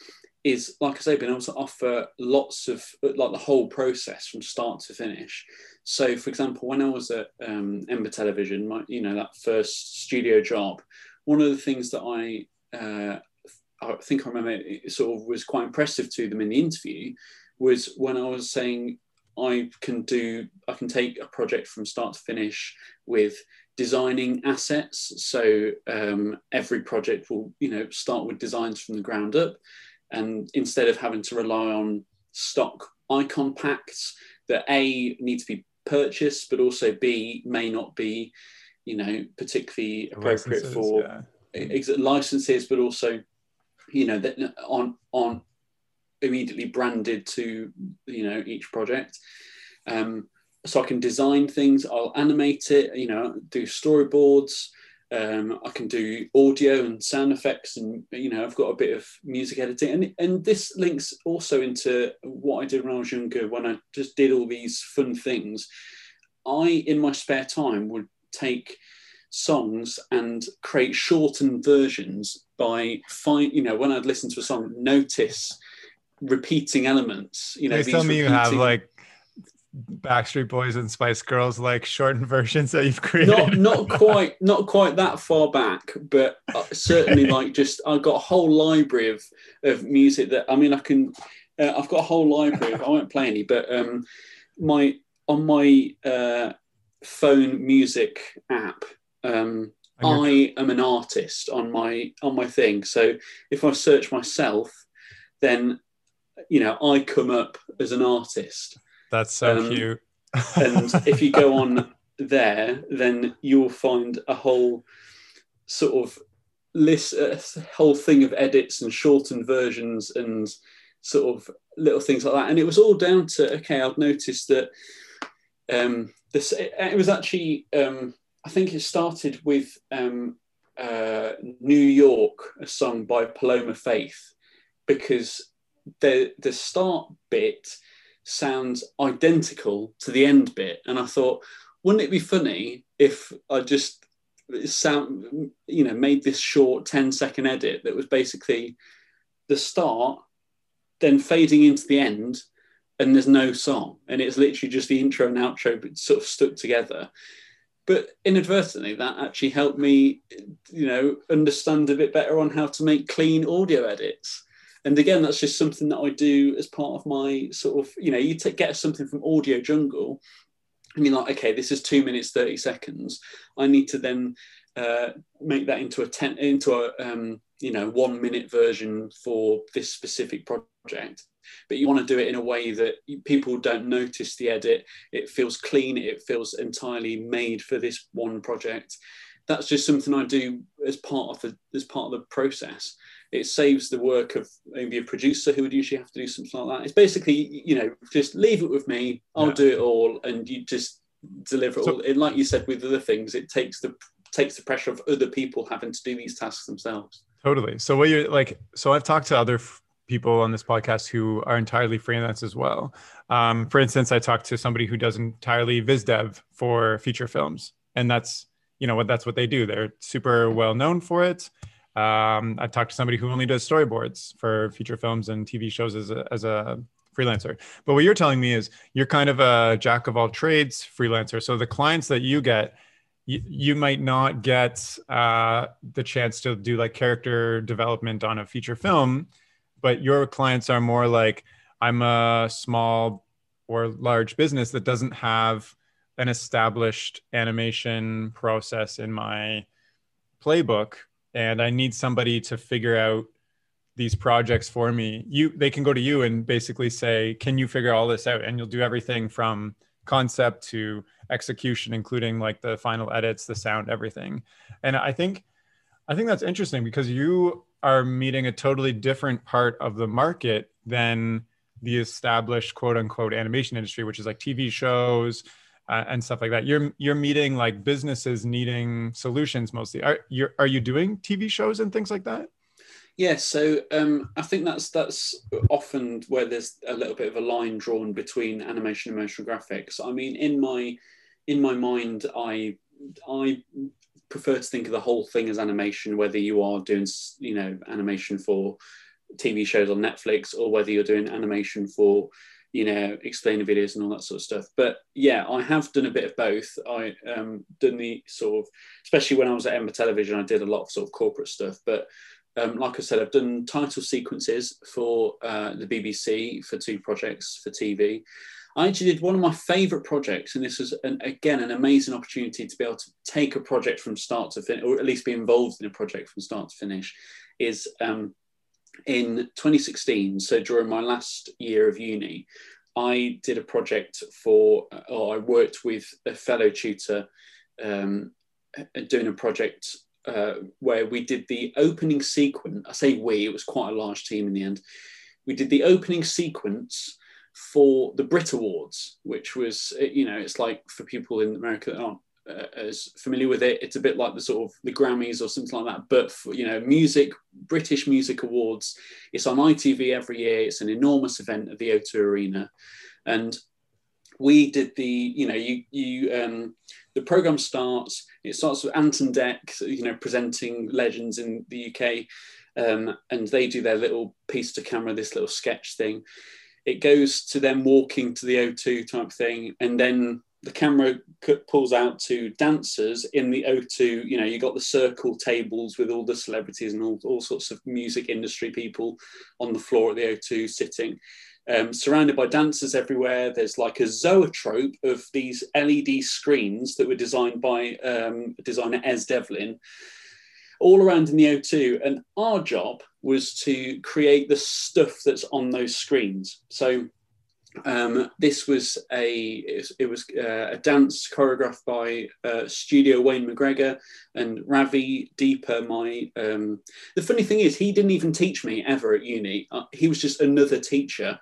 is like I say, being able to offer lots of like the whole process from start to finish. So, for example, when I was at um, Ember Television, my, you know that first studio job, one of the things that I uh, I think I remember it sort of was quite impressive to them in the interview was when I was saying I can do I can take a project from start to finish with designing assets. So um, every project will you know start with designs from the ground up and instead of having to rely on stock icon packs that a need to be purchased but also b may not be you know particularly appropriate licenses, for yeah. licenses but also you know that on on immediately branded to you know each project. Um, so I can design things. I'll animate it. You know, do storyboards. Um, I can do audio and sound effects, and you know, I've got a bit of music editing, and and this links also into what I did when I was younger, when I just did all these fun things. I, in my spare time, would take songs and create shortened versions by find you know when I'd listen to a song, notice repeating elements. You know, Please tell me you have like Backstreet Boys and Spice Girls like shortened versions that you've created? Not not quite not quite that far back, but uh, certainly like just I've got a whole library of of music that I mean I can uh, I've got a whole library. Of, I won't play any, but um, my on my uh, phone music app. Um, I am an artist on my on my thing. So if I search myself, then you know I come up as an artist. That's so um, cute. and if you go on there, then you'll find a whole sort of list, a whole thing of edits and shortened versions and sort of little things like that. And it was all down to okay, I've noticed that um, this. It was actually, um, I think it started with um, uh, New York, a song by Paloma Faith, because the the start bit sounds identical to the end bit. And I thought, wouldn't it be funny if I just sound, you know, made this short 10 second edit that was basically the start, then fading into the end, and there's no song. And it's literally just the intro and outro, but sort of stuck together. But inadvertently, that actually helped me, you know, understand a bit better on how to make clean audio edits. And again that's just something that i do as part of my sort of you know you get something from AudioJungle and you're like okay this is two minutes 30 seconds. I need to then uh, make that into a 10 into a um, you know one minute version for this specific project but you want to do it in a way that people don't notice the edit it feels clean it feels entirely made for this one project that's just something i do as part of the as part of the process it saves the work of maybe a producer who would usually have to do something like that. It's basically, you know, just leave it with me. I'll yeah. do it all, and you just deliver it so, all. And like you said with other things, it takes the takes the pressure of other people having to do these tasks themselves. Totally. So what you're like, so I've talked to other f- people on this podcast who are entirely freelance as well. Um, for instance, I talked to somebody who does entirely viz dev for feature films, and that's you know what that's what they do. They're super well known for it. Um, I've talked to somebody who only does storyboards for feature films and TV shows as a, as a freelancer. But what you're telling me is you're kind of a jack of all trades freelancer. So the clients that you get, you, you might not get uh, the chance to do like character development on a feature film, but your clients are more like, I'm a small or large business that doesn't have an established animation process in my playbook and I need somebody to figure out these projects for me. You they can go to you and basically say, "Can you figure all this out?" And you'll do everything from concept to execution including like the final edits, the sound, everything. And I think I think that's interesting because you are meeting a totally different part of the market than the established quote unquote animation industry, which is like TV shows, uh, and stuff like that. You're you're meeting like businesses needing solutions mostly. Are you are you doing TV shows and things like that? Yes, yeah, so um, I think that's that's often where there's a little bit of a line drawn between animation and motion graphics. I mean, in my in my mind, I I prefer to think of the whole thing as animation, whether you are doing you know animation for TV shows on Netflix or whether you're doing animation for you know, explaining videos and all that sort of stuff. But yeah, I have done a bit of both. I um done the sort of, especially when I was at Ember Television, I did a lot of sort of corporate stuff. But um, like I said, I've done title sequences for uh, the BBC for two projects for TV. I actually did one of my favourite projects, and this was an, again an amazing opportunity to be able to take a project from start to finish, or at least be involved in a project from start to finish. Is um, in 2016, so during my last year of uni, I did a project for, or I worked with a fellow tutor um, doing a project uh, where we did the opening sequence. I say we, it was quite a large team in the end. we did the opening sequence for the Brit Awards, which was, you know, it's like for people in America that aren't uh, as familiar with it, it's a bit like the sort of the Grammys or something like that. But for, you know, music, British Music Awards, it's on ITV every year. It's an enormous event at the O2 Arena, and we did the, you know, you you um, the program starts. It starts with Ant and Dec, you know, presenting legends in the UK, um, and they do their little piece to camera, this little sketch thing. It goes to them walking to the O2 type thing, and then the camera pulls out to dancers in the O2. You know, you got the circle tables with all the celebrities and all, all sorts of music industry people on the floor at the O2 sitting um, surrounded by dancers everywhere. There's like a zoetrope of these LED screens that were designed by um, designer Es Devlin all around in the O2. And our job was to create the stuff that's on those screens. So um, this was a it was uh, a dance choreographed by uh, Studio Wayne McGregor and Ravi Deepres. My um, the funny thing is he didn't even teach me ever at uni. Uh, he was just another teacher.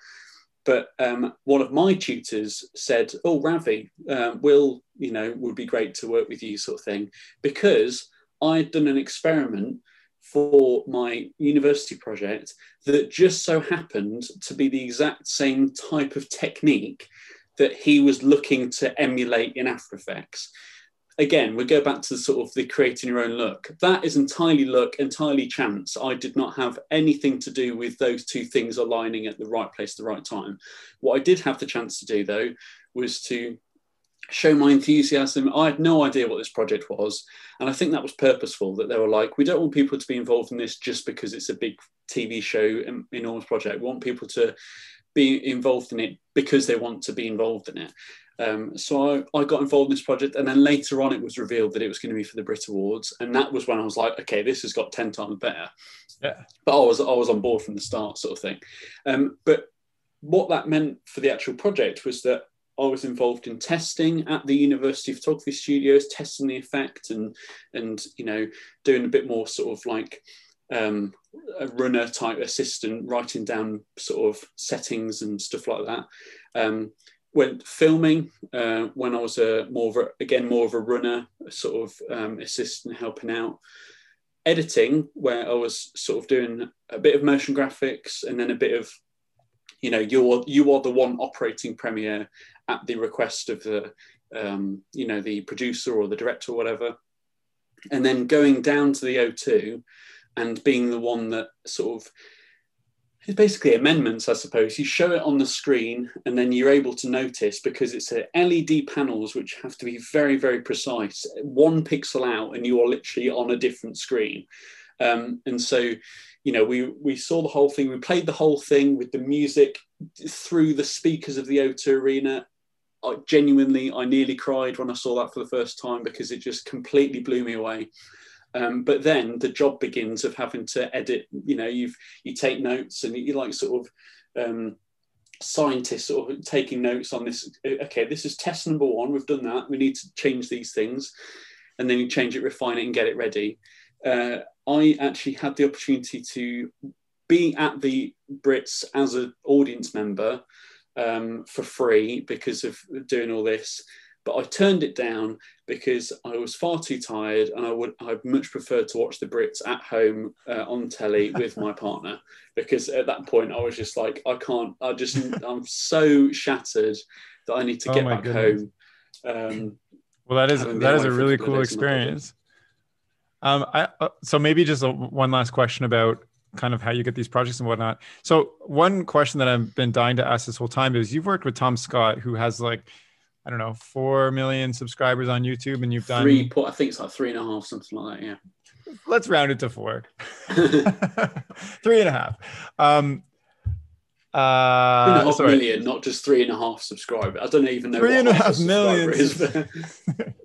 But um, one of my tutors said, "Oh, Ravi, uh, will you know would be great to work with you, sort of thing," because I'd done an experiment for my university project that just so happened to be the exact same type of technique that he was looking to emulate in After Effects. Again, we go back to the sort of the creating your own look. That is entirely luck, entirely chance. I did not have anything to do with those two things aligning at the right place at the right time. What I did have the chance to do, though, was to show my enthusiasm. I had no idea what this project was. And I think that was purposeful that they were like, we don't want people to be involved in this just because it's a big TV show, enormous project. We want people to be involved in it because they want to be involved in it. Um, so I, I, got involved in this project, and then later on, it was revealed that it was going to be for the Brit Awards, and that was when I was like, okay, this has got ten times better. Yeah. But I was I was on board from the start, sort of thing. Um, but what that meant for the actual project was that I was involved in testing at the University Photography Studios, testing the effect and and you know doing a bit more sort of like um, a runner type assistant, writing down sort of settings and stuff like that. Um, went filming uh, when I was a more of a, again more of a runner, sort of um, assistant helping out. Editing, where I was sort of doing a bit of motion graphics and then a bit of you know you're you are the one operating Premiere at the request of the um, you know the producer or the director or whatever and then going down to the o2 and being the one that sort of it's basically amendments, I suppose. You show it on the screen, and then you're able to notice because it's a LED panels which have to be very, very precise. One pixel out, and you are literally on a different screen. Um, and so, you know, we we saw the whole thing. We played the whole thing with the music through the speakers of the O2 Arena, I genuinely, I nearly cried when I saw that for the first time because it just completely blew me away. Um, but then the job begins of having to edit. You know, you've you take notes and you like sort of um, scientists sort of taking notes on this. Okay, this is test number one. We've done that. We need to change these things, and then you change it, refine it, and get it ready. Uh, I actually had the opportunity to be at the Brits as an audience member um, for free because of doing all this. But I turned it down because I was far too tired, and I would I'd much prefer to watch the Brits at home uh, on telly with my partner. Because at that point, I was just like, I can't. I just I'm so shattered that I need to oh get back goodness. home. Um, well, that is that is a really cool experience. Um, I, uh, so maybe just a, one last question about kind of how you get these projects and whatnot. So one question that I've been dying to ask this whole time is you've worked with Tom Scott, who has like, I don't know, four million subscribers on YouTube, and you've done three. I think it's like three and a half, something like that. Yeah. Let's round it to four. three and a half. Um, uh, three and a half million, not just three and a half subscribers. I don't even know. Three and a half million. Is,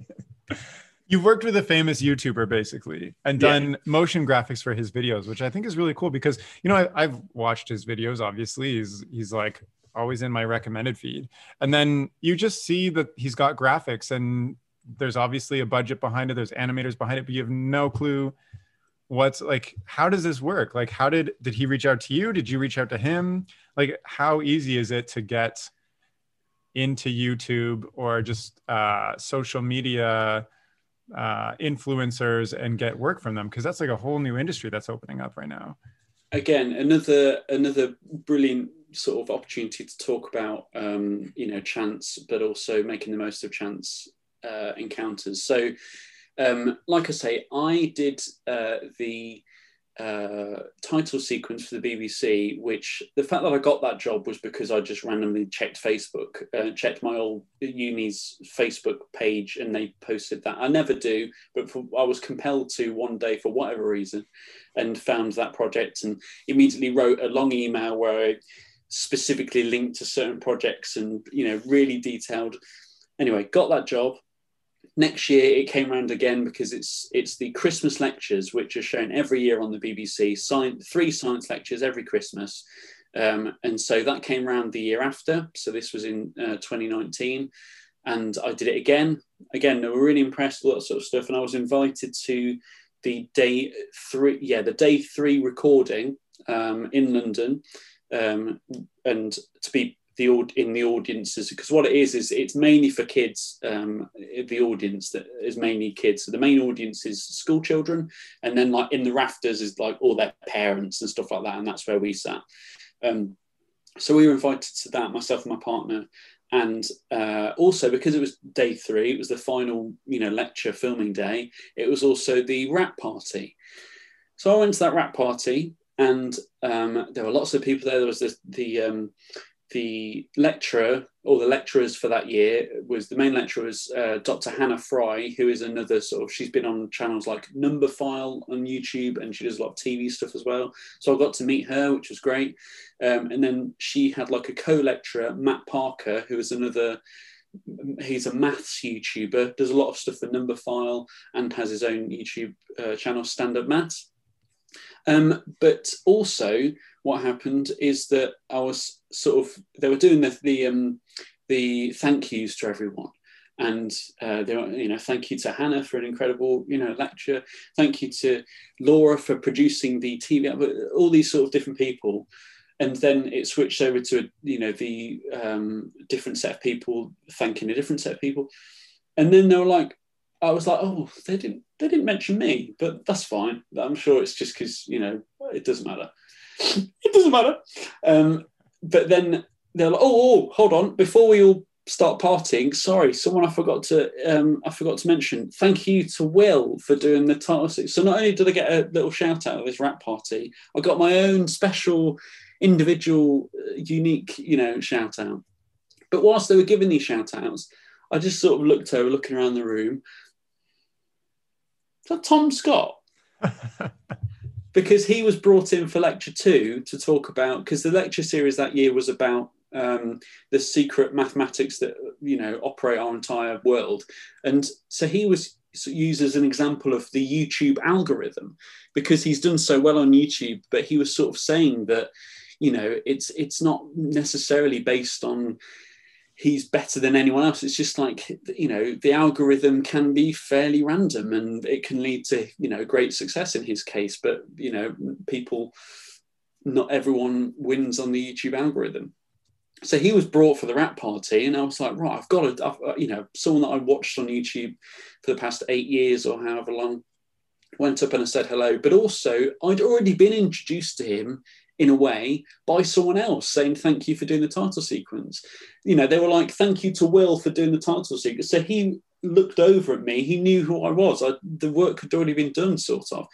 You've worked with a famous YouTuber basically and done yeah. motion graphics for his videos, which I think is really cool because you know I, have watched his videos. Obviously, he's he's like always in my recommended feed, and then you just see that he's got graphics and there's obviously a budget behind it. There's animators behind it, but you have no clue what's like how does this work like how did did he reach out to you did you reach out to him like how easy is it to get into youtube or just uh, social media uh, influencers and get work from them because that's like a whole new industry that's opening up right now. Again another another brilliant sort of opportunity to talk about um, you know chance but also making the most of chance uh, encounters. So um, like I say, I did uh, the uh, title sequence for the BBC, which the fact that I got that job was because I just randomly checked Facebook, uh, checked my old uni's Facebook page, and they posted that. I never do, but for, I was compelled to one day for whatever reason, and found that project, and immediately wrote a long email where I specifically linked to certain projects and you know really detailed. Anyway, got that job next year it came around again because it's it's the Christmas lectures which are shown every year on the BBC. Science, three science lectures every Christmas, um, and so that came around the year after. So this was in uh, 2019, and I did it again. Again, they were really impressed with that sort of stuff, and I was invited to the day three, yeah, the day three recording um, in London, um, and to be the in the audiences because what it is is it's mainly for kids. Um, the audience that is mainly kids. So the main audience is school children, and then like in the rafters is like all their parents and stuff like that, and that's where we sat. Um, so we were invited to that, myself and my partner, and uh, also because it was day three, it was the final you know lecture filming day. It was also the wrap party. So I went to that wrap party, and um, there were lots of people there. There was this, the um, the lecturer or the lecturers for that year was the main lecturer was uh, Dr. Hannah Fry, who is another sort of she's been on channels like Numberphile on YouTube and she does a lot of TV stuff as well. So I got to meet her, which was great. Um, and then she had like a co-lecturer, Matt Parker, who is another he's a maths YouTuber, does a lot of stuff for Numberphile and has his own YouTube uh, channel, Stand Up Maths. Um, but also, what happened is that I was sort of they were doing the the, um, the thank yous to everyone, and uh, they were, you know thank you to Hannah for an incredible you know lecture, thank you to Laura for producing the TV, all these sort of different people, and then it switched over to you know the um, different set of people thanking a different set of people, and then they were like, I was like, oh, they didn't they didn't mention me, but that's fine. I'm sure it's just because you know it doesn't matter. it doesn't matter. Um, but then they're like, oh, oh, hold on, before we all start partying, sorry, someone I forgot to um, I forgot to mention. Thank you to Will for doing the title. So not only did I get a little shout out of this wrap party, I got my own special, individual, uh, unique, you know, shout out. But whilst they were giving these shout outs, I just sort of looked over, looking around the room, that Tom Scott? because he was brought in for lecture two to talk about because the lecture series that year was about um, the secret mathematics that you know operate our entire world, and so he was used as an example of the YouTube algorithm because he's done so well on YouTube. But he was sort of saying that you know it's it's not necessarily based on he's better than anyone else. It's just like, you know, the algorithm can be fairly random and it can lead to, you know, great success in his case. But, you know, people, not everyone wins on the YouTube algorithm. So he was brought for the wrap party, and I was like, right, I've got I've, uh, you know, someone that I watched on YouTube for the past eight years or however long went up and I said hello. But also, I'd already been introduced to him in a way by someone else saying thank you for doing the title sequence. You know, they were like, thank you to Will for doing the title sequence. So he looked over at me, he knew who I was. I, the work had already been done, sort of.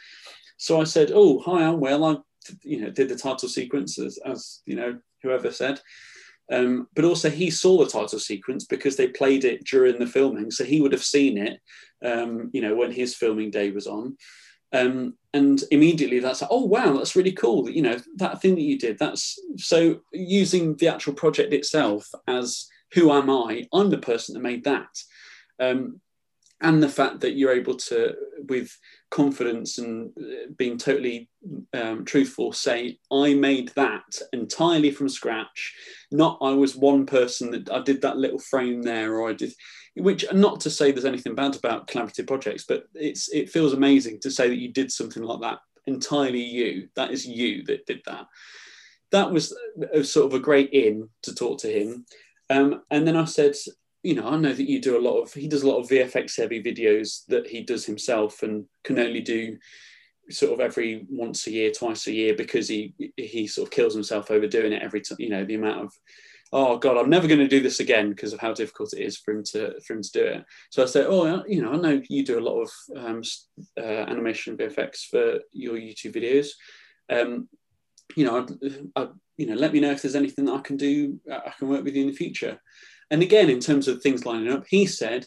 So I said, oh, hi, I'm Will. I, you know, did the title sequence as, as you know, whoever said. Um, but also he saw the title sequence because they played it during the filming, so he would have seen it, um, you know, when his filming day was on. Um, and immediately that's like, oh wow, that's really cool. You know, that thing that you did. That's so using the actual project itself as who am I? I'm the person that made that. Um, and the fact that you're able to, with confidence and uh, being totally um, truthful, say, I made that entirely from scratch. Not I was one person that I did that little frame there, or I did, which not to say there's anything bad about collaborative projects, but it's it feels amazing to say that you did something like that entirely you. That is you that did that. That was a, sort of a great in to talk to him. Um, and then I said, you know, I know that you do a lot of, he does a lot of VFX heavy videos that he does himself and can only do sort of every once a year, twice a year because he he sort of kills himself over doing it every time. You know, the amount of oh god, I'm never going to do this again because of how difficult it is for him to for him to do it. So I said, oh, you know, I know you do a lot of um, uh, animation VFX for your YouTube videos. Um, you know, I, I, you know, let me know if there's anything that I can do. I can work with you in the future. And again, in terms of things lining up, he said,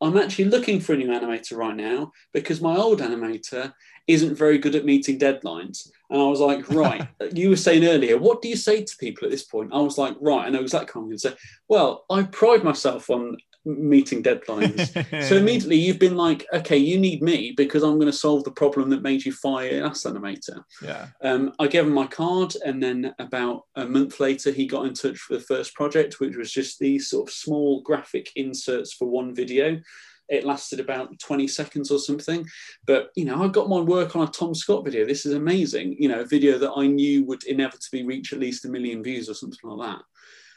I'm actually looking for a new animator right now because my old animator isn't very good at meeting deadlines. And I was like, right, you were saying earlier, what do you say to people at this point? I was like, right, I know exactly what I'm going to say. Well, I pride myself on meeting deadlines. so immediately you've been like, okay, you need me because I'm going to solve the problem that made you fire Ass Animator. Yeah. Um, I gave him my card, and then about a month later, he got in touch for the first project, which was just these sort of small graphic inserts for one video. It lasted about 20 seconds or something. But, you know, I got my work on a Tom Scott video. This is amazing. You know, a video that I knew would inevitably reach at least a million views or something like that.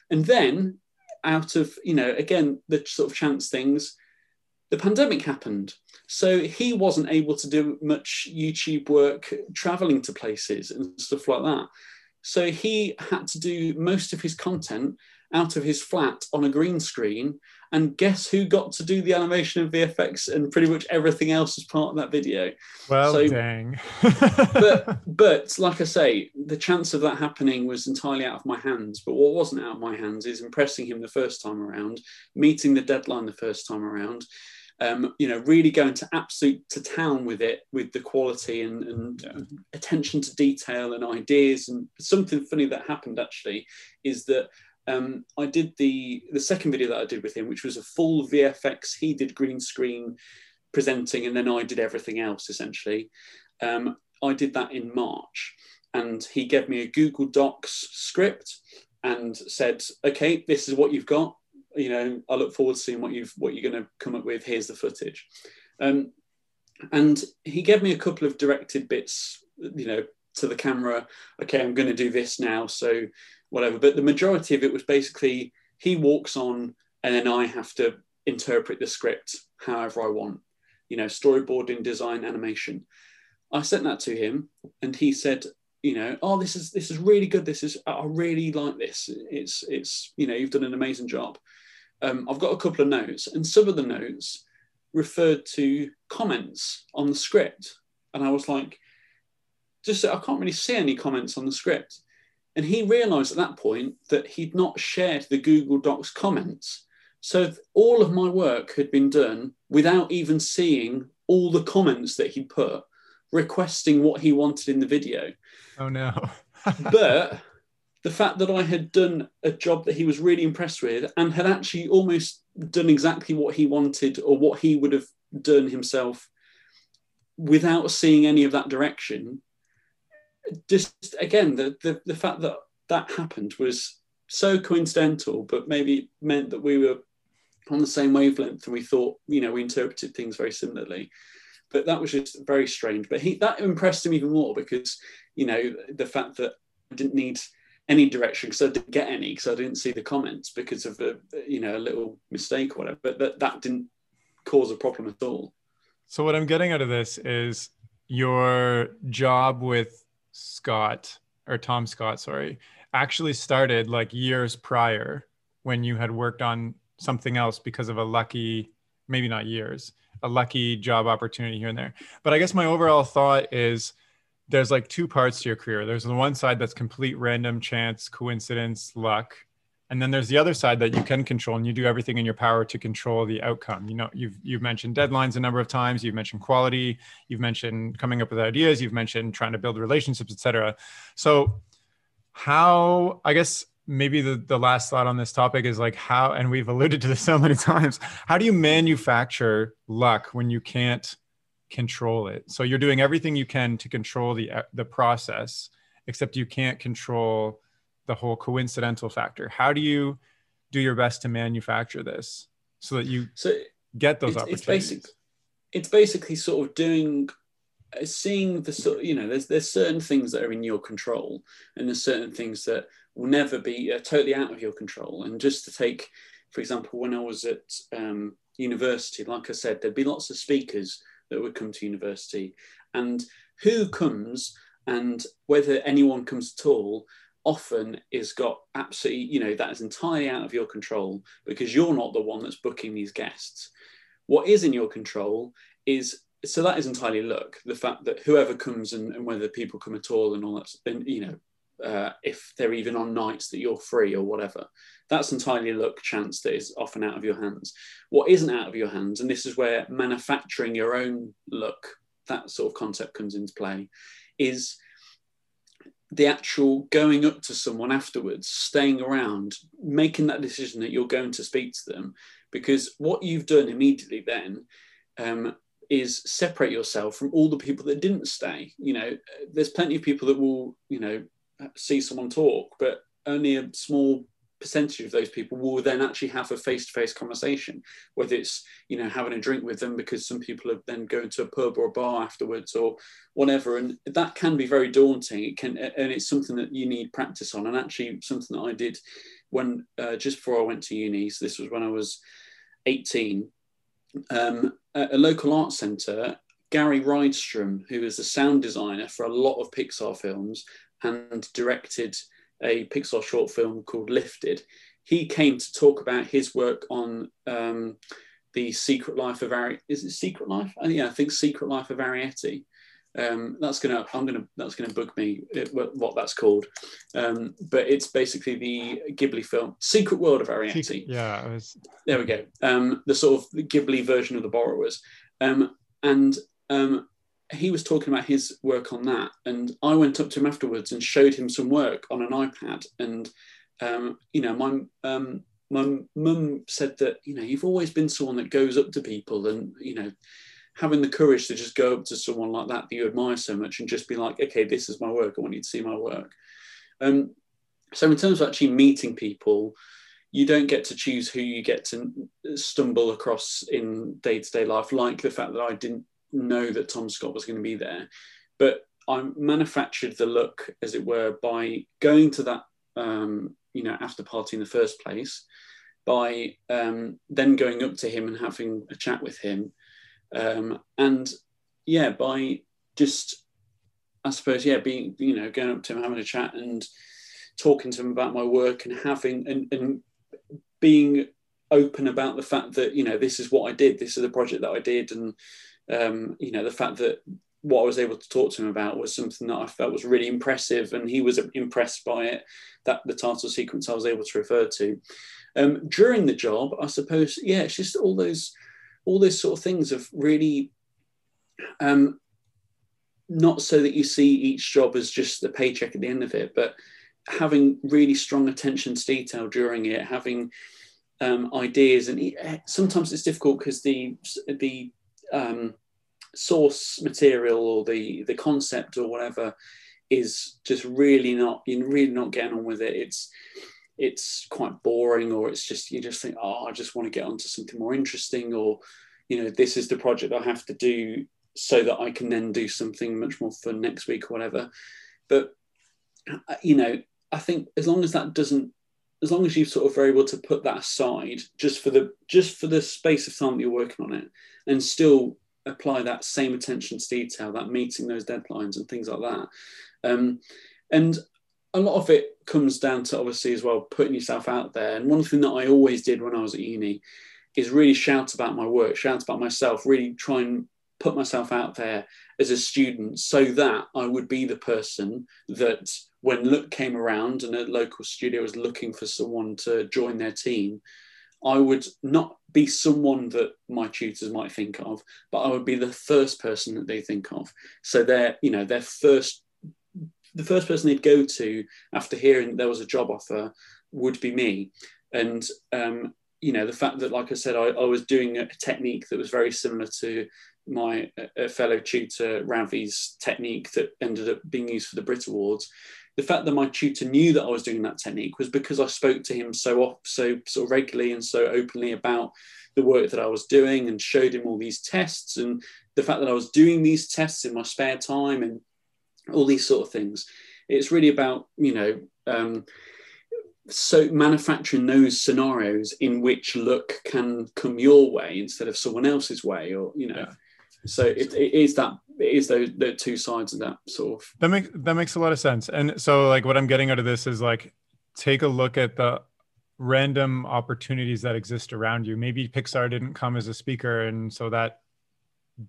And then out of, you know, again, the sort of chance things, the pandemic happened. So he wasn't able to do much YouTube work traveling to places and stuff like that. So he had to do most of his content out of his flat on a green screen. And guess who got to do the animation and VFX and pretty much everything else as part of that video? Well, so, dang. but but like I say, the chance of that happening was entirely out of my hands. But what wasn't out of my hands is impressing him the first time around, meeting the deadline the first time around. Um, you know, really going to absolute to town with it, with the quality and, and attention to detail and ideas. And something funny that happened actually is that um, I did the the second video that I did with him, which was a full VFX. He did green screen presenting, and then I did everything else essentially. Um, I did that in March, and he gave me a Google Docs script and said, "Okay, this is what you've got. You know, I look forward to seeing what you've what you're going to come up with. Here's the footage." Um, and he gave me a couple of directed bits, you know, to the camera. Okay, I'm going to do this now, so whatever. But the majority of it was basically he walks on and then I have to interpret the script however I want, you know, storyboarding, design, animation. I sent that to him and he said, you know, oh, this is this is really good. This is I really like this. It's it's you know, you've done an amazing job. Um, I've got a couple of notes, and some of the notes referred to comments on the script, and I was like, just I can't really see any comments on the script. And he realized at that point that he'd not shared the Google Docs comments. So all of my work had been done without even seeing all the comments that he'd put requesting what he wanted in the video. Oh no. but the fact that I had done a job that he was really impressed with and had actually almost done exactly what he wanted or what he would have done himself without seeing any of that direction just again the, the the fact that that happened was so coincidental, but maybe meant that we were on the same wavelength and we thought, you know, we interpreted things very similarly. But that was just very strange. But he that impressed him even more because, you know, the fact that I didn't need any direction because I didn't get any because I didn't see the comments because of a you know a little mistake or whatever. But that that didn't cause a problem at all. So what I'm getting out of this is your job with Scott or Tom Scott, sorry, actually started like years prior when you had worked on something else because of a lucky, maybe not years, a lucky job opportunity here and there. But I guess my overall thought is there's like two parts to your career. There's the one side that's complete random chance, coincidence, luck and then there's the other side that you can control and you do everything in your power to control the outcome. You know you've you've mentioned deadlines a number of times you've mentioned quality you've mentioned coming up with ideas you've mentioned trying to build relationships etc so how i guess maybe the, the last thought on this topic is like how and we've alluded to this so many times how do you manufacture luck when you can't control it? So you're doing everything you can to control the the process except you can't control the whole coincidental factor. How do you do your best to manufacture this so that you so get those it's, opportunities? it's, basic, it's basically sort of doing uh, seeing the sort you know there's there's certain things that are in your control and there's certain things that will never be uh, totally out of your control. And just to take for example when i was at um, university like i said there'd be lots of speakers that would come to university and who comes and whether anyone comes at all often is got absolutely you know that is entirely out of your control because you're not the one that's booking these guests what is in your control is so that is entirely luck. The fact that whoever comes and, and whether people come at all and all that, and you know, uh, if they're even on nights that you're free or whatever, that's entirely luck chance that is often out of your hands. What isn't out of your hands, and this is where manufacturing your own luck, that sort of concept comes into play, is the actual going up to someone afterwards, staying around, making that decision that you're going to speak to them, because what you've done immediately then um, is separate yourself from all the people that didn't stay. You know, there's plenty of people that will, you know, see someone talk, but only a small percentage of those people will then actually have a face-to-face conversation whether it's you know having a drink with them because some people are then going to a pub or a bar afterwards or whatever. And that can be very daunting. It can and it's something that you need practice on. And actually something that i did when uh, just before i went to uni so this was when i was 18 um, at a local art centre, Gary Rydstrom, who is the sound designer for a lot of Pixar films and directed a Pixar short film called Lifted, he came to talk about his work on um, the Secret Life of Ari. Is it Secret Life? Uh, yeah, I think Secret Life of Arrietty, um, that's gonna I'm gonna that's gonna bug me it, what that's called, um, but it's basically the Ghibli film Secret World of Arrietty. Yeah, was... there we go. Um, the sort of Ghibli version of the Borrowers, um, and um, he was talking about his work on that, and I went up to him afterwards and showed him some work on an iPad, and um, you know my my mum said that you know you've always been someone that goes up to people and you know having the courage to just go up to someone like that that you admire so much and just be like, okay, this is my work. I want you to see my work. Um, so in terms of actually meeting people, you don't get to choose who you get to stumble across in day to day life, like the fact that I didn't know that Tom Scott was going to be there. But I manufactured the look, as it were, by going to that, um, you know, after party in the first place, by um, then going up to him and having a chat with him, um, and yeah, by just, I suppose, yeah, being, you know, going up to him, having a chat and talking to him about my work and having, and, and being open about the fact that, you know, this is what I did, this is the project that I did. And, um, you know, the fact that what I was able to talk to him about was something that I felt was really impressive, and he was impressed by it. That the title sequence I was able to refer to um, during the job, I suppose. Yeah, it's just all those all those sort of things of really um, not so that you see each job as just the paycheck at the end of it, but having really strong attention to detail during it, having um, ideas, and sometimes it's difficult because the the um, source material or the the concept or whatever is just really not you're really not getting on with it. It's it's quite boring or it's just you just think oh i just want to get onto something more interesting or you know this is the project i have to do so that i can then do something much more fun next week or whatever but uh, you know i think as long as that doesn't as long as you sort of are able to put that aside just for the just for the space of time that you're working on it and still apply that same attention to detail that meeting those deadlines and things like that um, and a lot of it comes down to obviously as well putting yourself out there. And one thing that I always did when I was at uni is really shout about my work, shout about myself, really try and put myself out there as a student so that I would be the person that when Look came around and a local studio was looking for someone to join their team, I would not be someone that my tutors might think of, but I would be the first person that they think of. So they're, you know, their first the first person they'd go to after hearing there was a job offer would be me. And um, you know, the fact that, like I said, I, I, was doing a technique that was very similar to my uh, fellow tutor Ravi's technique that ended up being used for the Brit Awards. The fact that my tutor knew that I was doing that technique was because I spoke to him so off, so sort of regularly and so openly about the work that I was doing and showed him all these tests and the fact that I was doing these tests in my spare time and all these sort of things. It's really about, you know, um, so manufacturing those scenarios in which luck can come your way instead of someone else's way, or, you know. Yeah. So it, it is that it is those the two sides of that sort of that makes that makes a lot of sense. And so like what I'm getting out of this is like take a look at the random opportunities that exist around you. Maybe Pixar didn't come as a speaker, and so that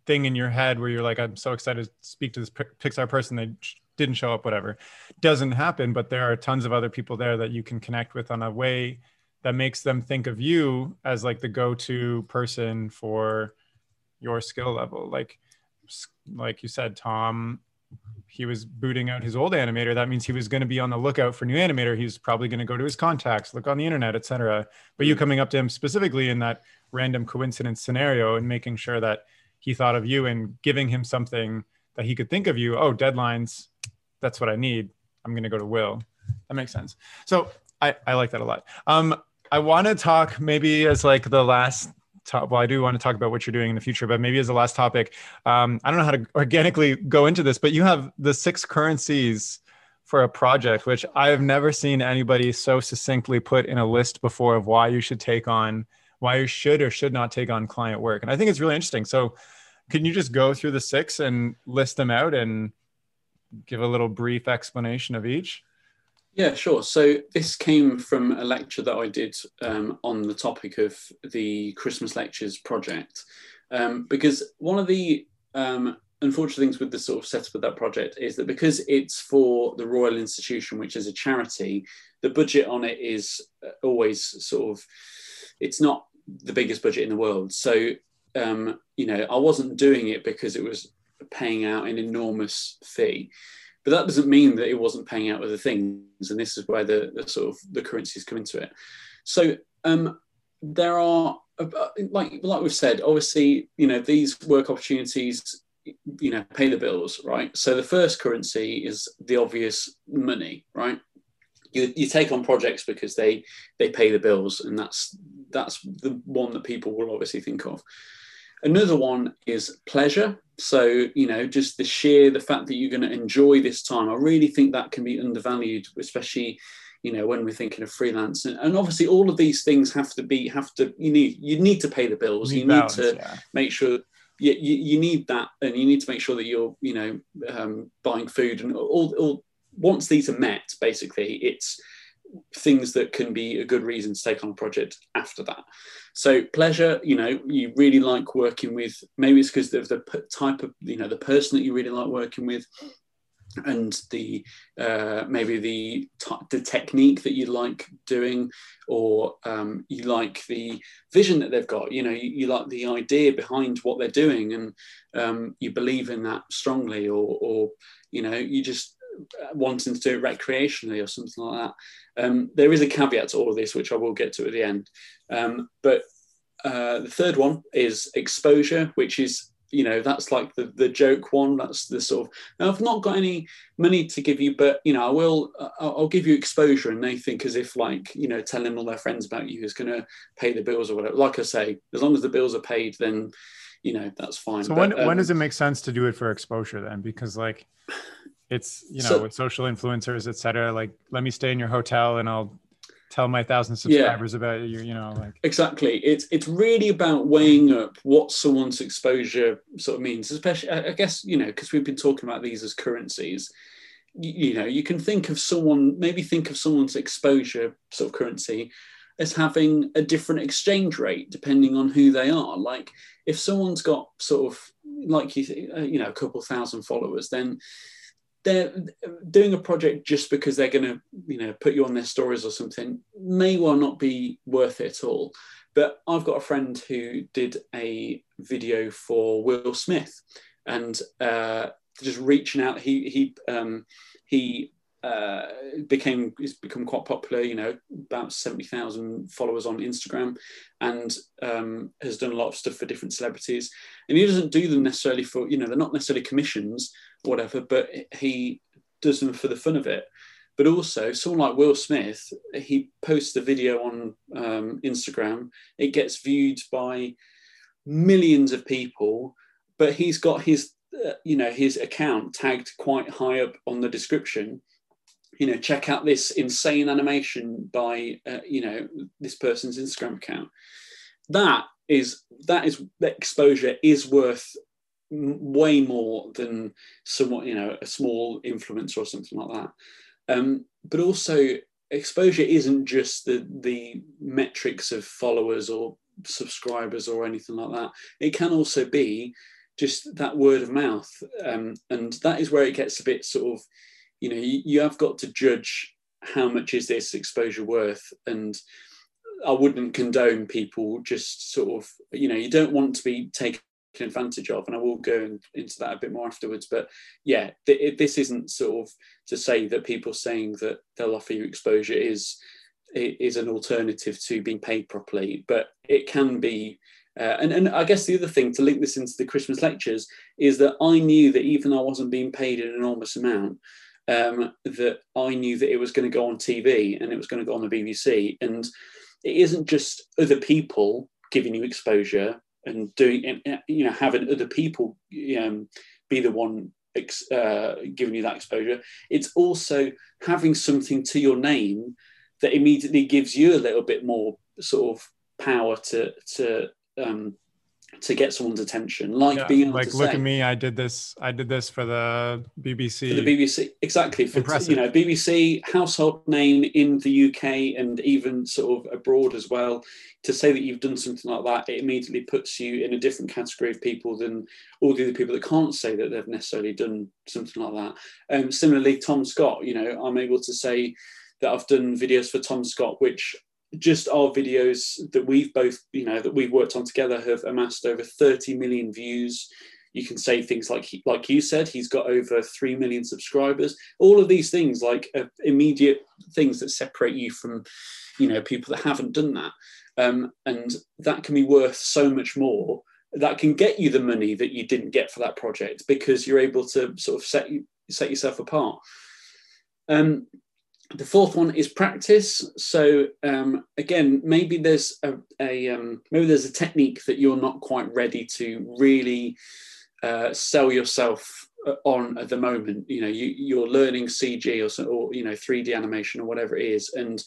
thing in your head where you're like, I'm so excited to speak to this Pixar person, they didn't show up, whatever, doesn't happen. But there are tons of other people there that you can connect with on a way that makes them think of you as like the go-to person for your skill level. Like, like you said, Tom he was booting out his old animator. That means he was going to be on the lookout for new animator. He's probably going to go to his contacts look on the internet etc but you mm. coming up to him specifically in that random coincidence scenario and making sure that he thought of you and giving him something that he could think of you oh deadlines that's what i need. I'm going to go to will. That makes sense. So i i like that a lot. Um i want to talk maybe as like the last top, well, I do want to talk about what you're doing in the future, but maybe as a last topic, um, I don't know how to organically go into this, but you have the six currencies for a project, which I've never seen anybody so succinctly put in a list before of why you should take on, why you should or should not take on client work. And I think it's really interesting. So, can you just go through the six and list them out and give a little brief explanation of each? Yeah, sure. So this came from a lecture that I did um, on the topic of the Christmas Lectures project. Um, because one of the um, unfortunate things with the sort of setup of that project is that because it's for the Royal Institution, which is a charity, the budget on it is uh, always sort of, it's not the biggest budget in the world. So, um, you know, I wasn't doing it because it was paying out an enormous fee but that doesn't mean that it wasn't paying out other things and this is where the, the sort of the currencies come into it. So um, there are uh, like like we've said obviously you know these work opportunities you know pay the bills right? So the first currency is the obvious money right? You, you take on projects because they they pay the bills and that's that's the one that people will obviously think of Another one is pleasure. So, you know, just the sheer, the fact that you're going to enjoy this time. I really think that can be undervalued, especially, you know, when we're thinking of freelance. And, and obviously all of these things have to be, have to, you need, you need to pay the bills. You need, to yeah. make sure you, you, you, need that. And you need to make sure that you're, you know, um, buying food and all, all, once these are met, basically it's, things that can be a good reason to take on a project after that. So pleasure, you know, you really like working with. Maybe it's because of the type of, you know, the person that you really like working with, and the uh, maybe the the technique that you like doing, or um, you like the vision that they've got. You know, you, you like the idea behind what they're doing, and um, you believe in that strongly, or or you know, you just wanting to do it recreationally or something like that. Um, there is a caveat to all of this, which I will get to at the end. Um, but uh, the third one is exposure, which is you know that's like the the joke one. That's the sort of now I've not got any money to give you, but you know I will. I'll, I'll give you exposure, and they think as if like you know telling all their friends about you is going to pay the bills or whatever. Like I say, as long as the bills are paid, then you know that's fine. So but, when um, when does it make sense to do it for exposure then? Because like it's you know so, with social influencers etc like let me stay in your hotel and i'll tell my thousand subscribers yeah, about you you know like. Exactly. It's it's really about weighing up what someone's exposure sort of means especially i guess you know because we've been talking about these as currencies. You, you know you can think of someone maybe think of someone's exposure sort of currency as having a different exchange rate depending on who they are. Like if someone's got sort of like you uh, you know a couple thousand followers then they're doing a project just because they're going to you know put you on their stories or something may well not be worth it at all but i've got a friend who did a video for will smith and uh, just reaching out. He he um, he uh, became he's become quite popular. You know, about seventy thousand followers on Instagram, and um, has done a lot of stuff for different celebrities. And he doesn't do them necessarily for you know they're not necessarily commissions, whatever, but he does them for the fun of it. But also, someone like Will Smith, he posts a video on um, Instagram. It gets viewed by millions of people, but he's got his uh, you know his account tagged quite high up on the description you know check out this insane animation by uh, you know this person's instagram account that is that is that exposure is worth way more than somewhat you know a small influencer or something like that. Um, but also exposure isn't just the the metrics of followers or subscribers or anything like that. It can also be just that word of mouth um, and that is where it gets a bit sort of you know you, you have got to judge how much is this exposure worth and i wouldn't condone people just sort of you know you don't want to be taken advantage of and i will go into that a bit more afterwards but yeah th- this isn't sort of to say that people saying that they'll offer you exposure is is an alternative to being paid properly but it can be uh, and, and I guess the other thing to link this into the Christmas lectures is that I knew that even though I wasn't being paid an enormous amount, um, that I knew that it was going to go on TV and it was going to go on the BBC. And it isn't just other people giving you exposure and doing, and, you know, having other people um, be the one uh, giving you that exposure. It's also having something to your name that immediately gives you a little bit more sort of power to to um, to get someone's attention, like yeah, being like, look say, at me, I did this, I did this for the BBC. For the BBC, exactly. For Impressive. you know, BBC household name in the UK and even sort of abroad as well. To say that you've done something like that, it immediately puts you in a different category of people than all the other people that can't say that they've necessarily done something like that. Um, similarly, Tom Scott, you know, I'm able to say that I've done videos for Tom Scott, which just our videos that we've both, you know, that we've worked on together have amassed over 30 million views. You can say things like, like you said, he's got over 3 million subscribers. All of these things, like uh, immediate things that separate you from, you know, people that haven't done that. Um, and that can be worth so much more. That can get you the money that you didn't get for that project because you're able to sort of set, set yourself apart. Um, the fourth one is practice. So um, again, maybe there's a, a um, maybe there's a technique that you're not quite ready to really uh, sell yourself uh, on at the moment. You know, you, you're learning CG or, or you know 3D animation or whatever it is, and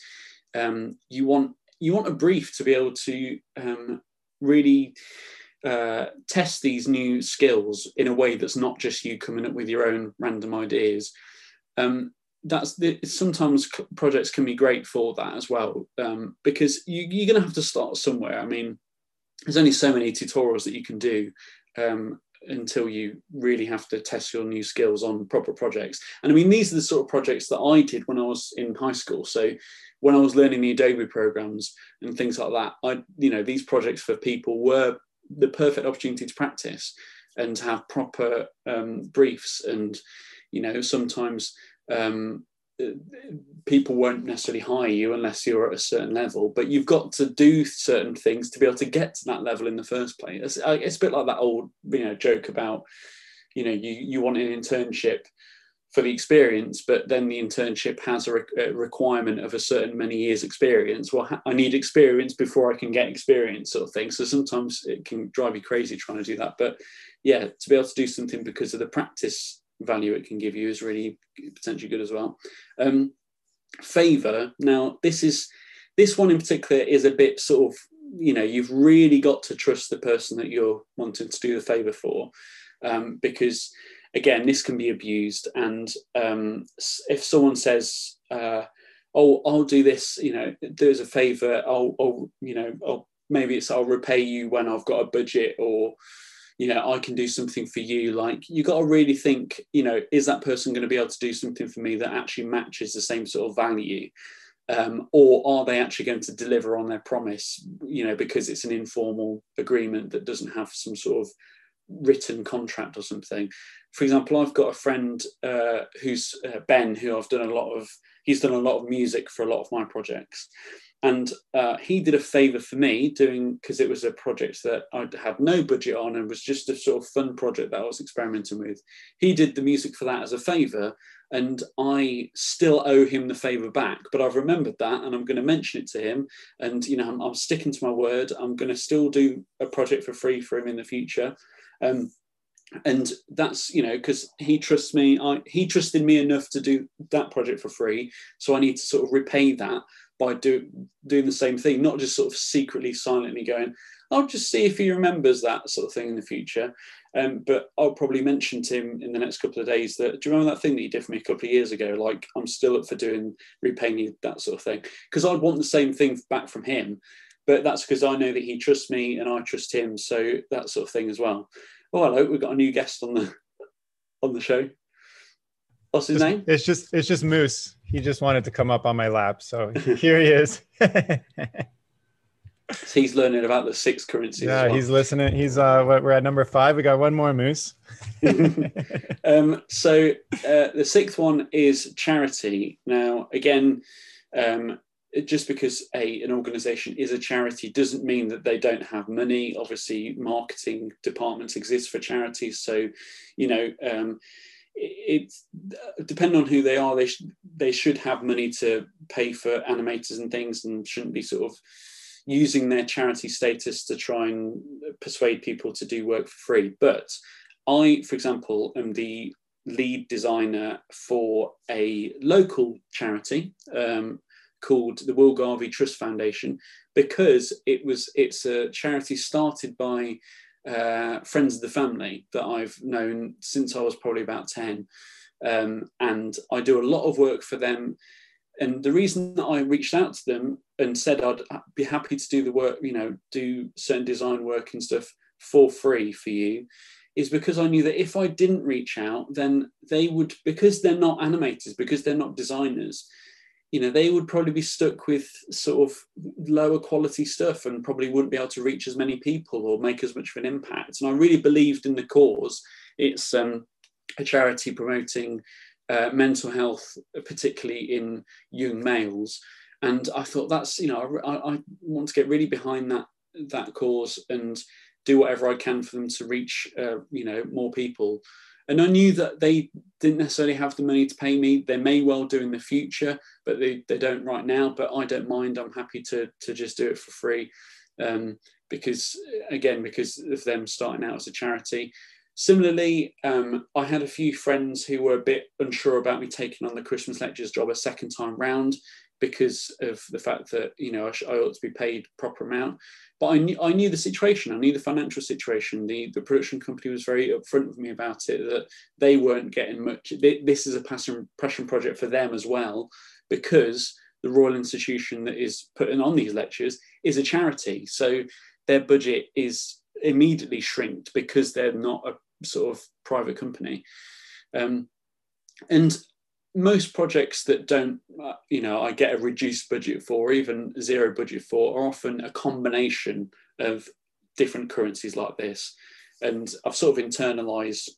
um, you want you want a brief to be able to um, really uh, test these new skills in a way that's not just you coming up with your own random ideas. Um, that's the, sometimes projects can be great for that as well um, because you, are going to have to start somewhere. I mean, there's only so many tutorials that you can do um, until you really have to test your new skills on proper projects. And I mean, these are the sort of projects that I did when I was in high school. So when I was learning the Adobe programs and things like that, I, you know, these projects for people were the perfect opportunity to practice and to have proper um, briefs and, you know, sometimes um, people won't necessarily hire you unless you're at a certain level, but you've got to do certain things to be able to get to that level in the first place. It's, it's a bit like that old, you know, joke about, you know, you, you want an internship for the experience, but then the internship has a, re- a requirement of a certain many years experience. Well, I need experience before I can get experience, sort of thing. So sometimes it can drive you crazy trying to do that. But yeah, to be able to do something because of the practice value it can give you is really potentially good as well. Um, favor. Now, this is this one in particular is a bit sort of you know you've really got to trust the person that you're wanting to do the favor for um, because again this can be abused and um, if someone says uh, oh i'll do this you know there's a favor i'll, I'll you know I'll, maybe it's i'll repay you when i've got a budget or you know i can do something for you like you got to really think you know is that person going to be able to do something for me that actually matches the same sort of value um, or are they actually going to deliver on their promise you know because it's an informal agreement that doesn't have some sort of written contract or something. For example, I've got a friend uh, who's uh, Ben, who I've done a lot of. He's done a lot of music for a lot of my projects, and uh, he did a favor for me doing because it was a project that I had no budget on and was just a sort of fun project that I was experimenting with. He did the music for that as a favor, and I still owe him the favor back. But I've remembered that, and I'm going to mention it to him. And you know, I'm, I'm sticking to my word. I'm going to still do a project for free for him in the future. Um, and that's you know because he trusts me I, he trusted me enough to do that project for free. So i need to sort of repay that by do, doing the same thing not just sort of secretly silently going i'll just see if he remembers that sort of thing in the future. Um, but i'll probably mention to him in the next couple of days that do you remember that thing that you did for me a couple of years ago? Like i'm still up for doing repaying you that sort of thing. Because i'd want the same thing back from him but that's because i know that he trusts me and i trust him so that sort of thing as well Oh, hello. We've got a new guest on the on the show. What's his it's, name? It's just it's just Moose. He just wanted to come up on my lap, so here he is. he's learning about the six currencies. Yeah, well. he's listening. He's uh, we're at number five. We got one more Moose. um, so uh, the sixth one is charity. Now, again, um, just because a an organization is a charity doesn't mean that they don't have money. Obviously marketing departments exist for charities so you know um, it, it depending on who they are they, sh- they should have money to pay for animators and things and shouldn't be sort of using their charity status to try and persuade people to do work for free. But i for example am the lead designer for a local charity. Um, called the Will Garvey Trust Foundation because it was it's a charity started by uh, friends of the family that I've known since I was probably about 10. Um, and I do a lot of work for them. And the reason that I reached out to them and said I'd be happy to do the work, you know, do certain design work and stuff for free for you is because I knew that if I didn't reach out, then they would, because they're not animators, because they're not designers, you know they would probably be stuck with sort of lower quality stuff and probably wouldn't be able to reach as many people or make as much of an impact. And i really believed in the cause. It's um, a charity promoting uh, mental health particularly in young males. And i thought that's you know I, I want to get really behind that that cause and do whatever i can for them to reach uh, you know more people and I knew that they didn't necessarily have the money to pay me. They may well do in the future, but they, they don't right now. But I don't mind. I'm happy to, to just do it for free. Um, because again, because of them starting out as a charity. Similarly, um, I had a few friends who were a bit unsure about me taking on the Christmas lectures job a second time round because of the fact that you know I, sh- I ought to be paid proper amount. But I knew I knew the situation. I knew the financial situation. The the production company was very upfront with me about it that they weren't getting much. This is a passion passion project for them as well because the Royal Institution that is putting on these lectures is a charity. So their budget is immediately shrinked because they're not a sort of private company. Um, and most projects that don't, uh, you know, I get a reduced budget for, or even zero budget for, are often a combination of different currencies like this. And I've sort of internalized.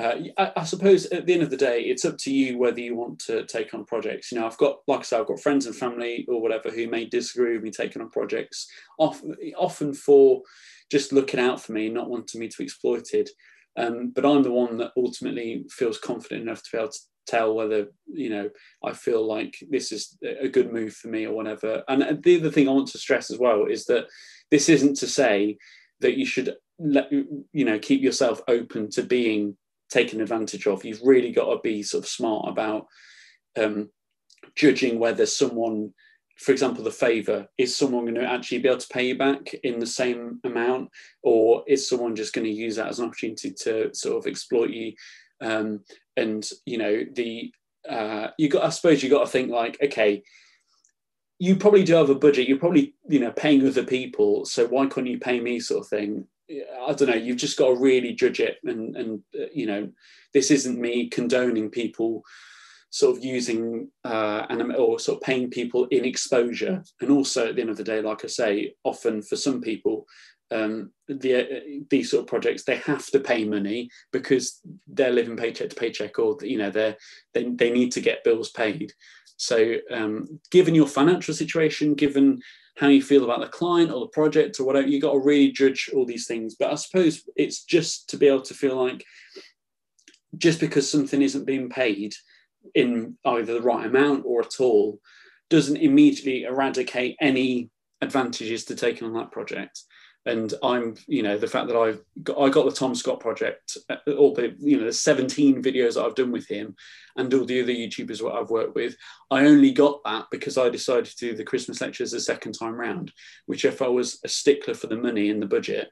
Uh, I, I, suppose at the end of the day, it's up to you whether you want to take on projects. You know, I've got, like I said, I've got friends and family or whatever who may disagree with me taking on projects, often, often for just looking out for me, not wanting me to be exploited. Um, but I'm the one that ultimately feels confident enough to be able to tell whether you know I feel like this is a good move for me or whatever. And the other thing I want to stress as well is that this isn't to say that you should let you know keep yourself open to being taken advantage of. You've really got to be sort of smart about um, judging whether someone for example, the favor, is someone going to actually be able to pay you back in the same amount, or is someone just going to use that as an opportunity to sort of exploit you? Um, and you know the uh, you got I suppose you got to think like okay you probably do have a budget you're probably you know paying other people so why couldn't you pay me sort of thing? I don't know you've just got to really judge it and and uh, you know this isn't me condoning people sort of using uh, and or sort of paying people in exposure. And also at the end of the day like I say often for some people um, the, uh, these sort of projects they have to pay money because they're living paycheck to paycheck or you know they they they need to get bills paid. So um, given your financial situation given how you feel about the client or the project or whatever you got to really judge all these things. But i suppose it's just to be able to feel like just because something isn't being paid in either the right amount or at all doesn't immediately eradicate any advantages to taking on that project and I'm, you know, the fact that I've got, I got the Tom Scott project, uh, all the, you know, the 17 videos that I've done with him, and all the other YouTubers what I've worked with. I only got that because I decided to do the Christmas lectures the second time round. Which, if I was a stickler for the money and the budget,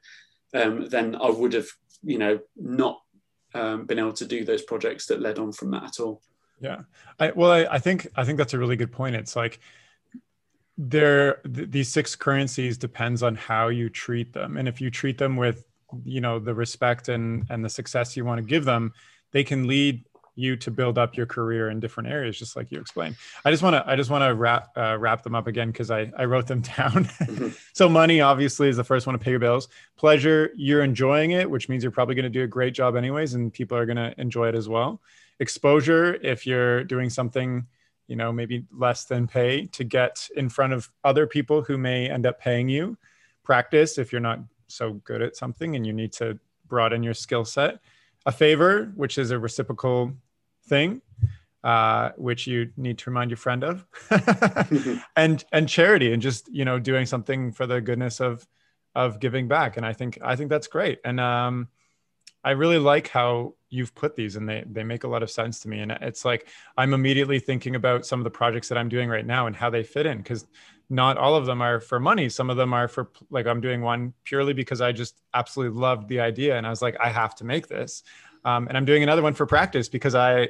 um, then I would have, you know, not um, been able to do those projects that led on from that at all. Yeah, I, well, I, I think I think that's a really good point. It's like there th- these six currencies depends on how you treat them. And if you treat them with you know the respect and and the success you want to give them they can lead you to build up your career in different areas just like you explained. I just want to i just want to wrap uh, wrap them up again because i i wrote them down. Mm-hmm. so money obviously is the first one to pay your bills. Pleasure you're enjoying it which means you're probably going to do a great job anyways and people are going to enjoy it as well. Exposure if you're doing something you know maybe less than pay to get in front of other people who may end up paying you practice if you're not so good at something and you need to broaden your skill set. A favor which is a reciprocal thing uh, which you need to remind your friend of. And and charity and just you know doing something for the goodness of of giving back. And i think i think that's great. And um I really like how you've put these and they they make a lot of sense to me. And it's like I'm immediately thinking about some of the projects that I'm doing right now and how they fit in cuz not all of them are for money. Some of them are for like I'm doing one purely because I just absolutely loved the idea and I was like I have to make this. Um, and I'm doing another one for practice because I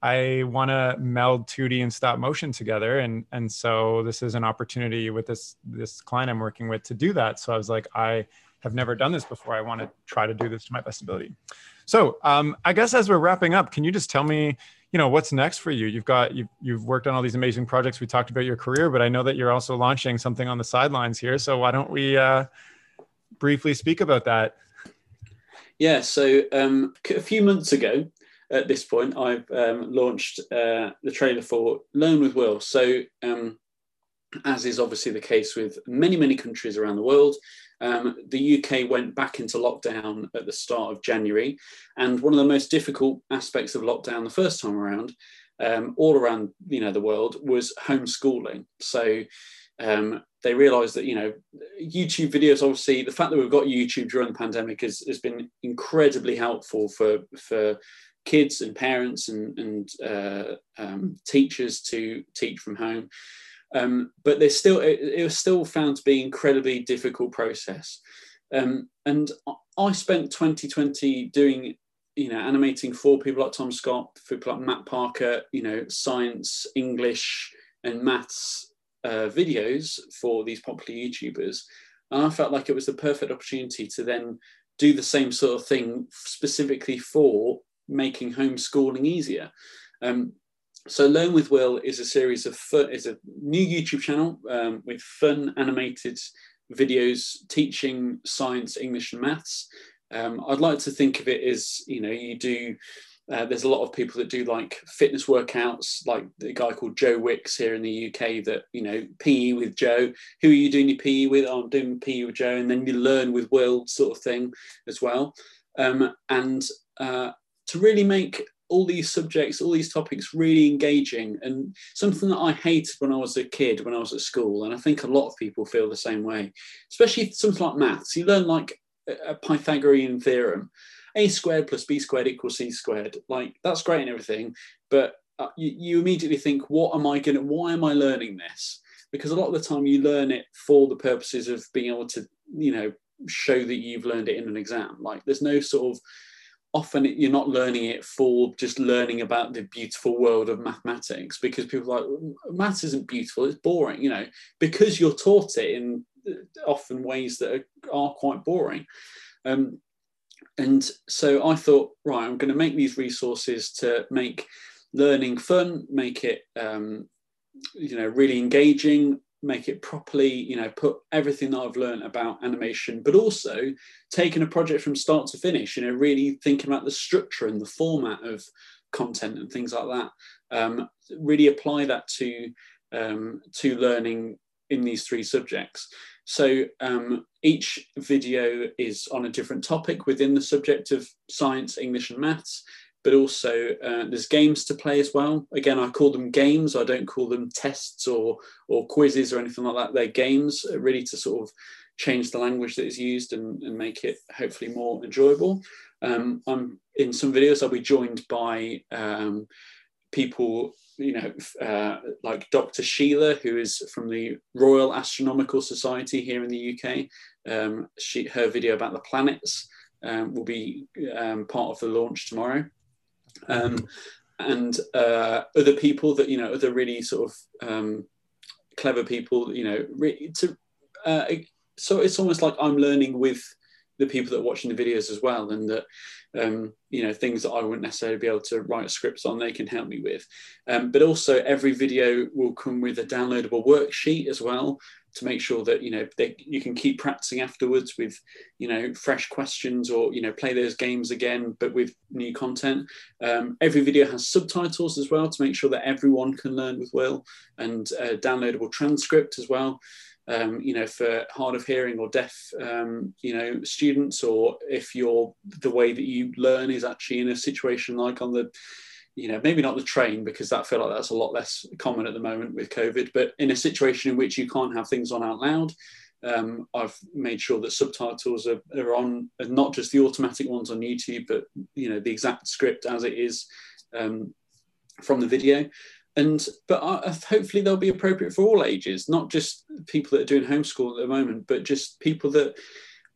I want to meld 2D and stop motion together and and so this is an opportunity with this this client I'm working with to do that. So I was like I have never done this before. I want to try to do this to my best ability. So um, I guess as we're wrapping up, can you just tell me, you know, what's next for you? You've got you've you've worked on all these amazing projects. We talked about your career, but I know that you're also launching something on the sidelines here. So why don't we uh, briefly speak about that? Yeah. So um, a few months ago, at this point, I've um, launched uh, the trailer for Learn with Will. So um, as is obviously the case with many, many countries around the world, um, the UK went back into lockdown at the start of January. And one of the most difficult aspects of lockdown the first time around, um, all around you know the world, was homeschooling. So um, they realized that you know YouTube videos, obviously, the fact that we've got YouTube during the pandemic has, has been incredibly helpful for for kids and parents and, and uh, um, teachers to teach from home. Um, but there's still it, it, was still found to be an incredibly difficult process. Um, and I spent 2020 doing, you know, animating for people like Tom Scott, for people like Matt Parker, you know, science, English, and maths uh, videos for these popular YouTubers. And I felt like it was the perfect opportunity to then do the same sort of thing specifically for making homeschooling easier. Um, so Learn with Will is a series of fun, is a new YouTube channel um, with fun animated videos teaching science, English, and maths. Um, I'd like to think of it as you know you do. Uh, there's a lot of people that do like fitness workouts, like the guy called Joe Wicks here in the UK. That you know PE with Joe. Who are you doing your PE with? Oh, I'm doing PE with Joe, and then you learn with Will, sort of thing, as well. Um, and uh, to really make all these subjects, all these topics really engaging and something that I hated when I was a kid, when I was at school. And I think a lot of people feel the same way, especially something like maths. You learn like a Pythagorean theorem a squared plus b squared equals c squared. Like that's great and everything, but uh, you, you immediately think, what am I going to, why am I learning this? Because a lot of the time you learn it for the purposes of being able to, you know, show that you've learned it in an exam. Like there's no sort of often you're not learning it for just learning about the beautiful world of mathematics because people are like maths isn't beautiful it's boring you know because you're taught it in uh, often ways that are, are quite boring. Um, and so i thought right i'm going to make these resources to make learning fun make it um, you know really engaging make it properly, you know, put everything that I've learned about animation, but also taking a project from start to finish, you know, really thinking about the structure and the format of content and things like that. Um, really apply that to um, to learning in these three subjects. So um, each video is on a different topic within the subject of science, English, and maths but also uh, there's games to play as well. Again, I call them games. I don't call them tests or or quizzes or anything like that. They're games, uh, really to sort of change the language that is used and, and make it hopefully more enjoyable. Um, I'm in some videos. I'll be joined by um, people, you know, uh, like Dr. Sheila, who is from the Royal Astronomical Society here in the UK. Um, she, her video about the planets um, will be um, part of the launch tomorrow um, and uh, other people that you know other really sort of um, clever people you know re- to uh, so it's almost like I'm learning with the people that are watching the videos as well and that um, you know things that I wouldn't necessarily be able to write scripts on they can help me with. Um, but also every video will come with a downloadable worksheet as well to make sure that you know they, you can keep practicing afterwards with you know fresh questions or you know play those games again but with new content. Um, every video has subtitles as well to make sure that everyone can learn with will and a downloadable transcript as well um, you know for hard of hearing or deaf um, you know students or if you're the way that you learn is actually in a situation like on the you know, maybe not the train because that feel like that's a lot less common at the moment with COVID, but in a situation in which you can't have things on out loud, um, I've made sure that subtitles are, are on, not just the automatic ones on YouTube, but you know the exact script as it is um, from the video. And but hopefully they'll be appropriate for all ages, not just people that are doing homeschool at the moment, but just people that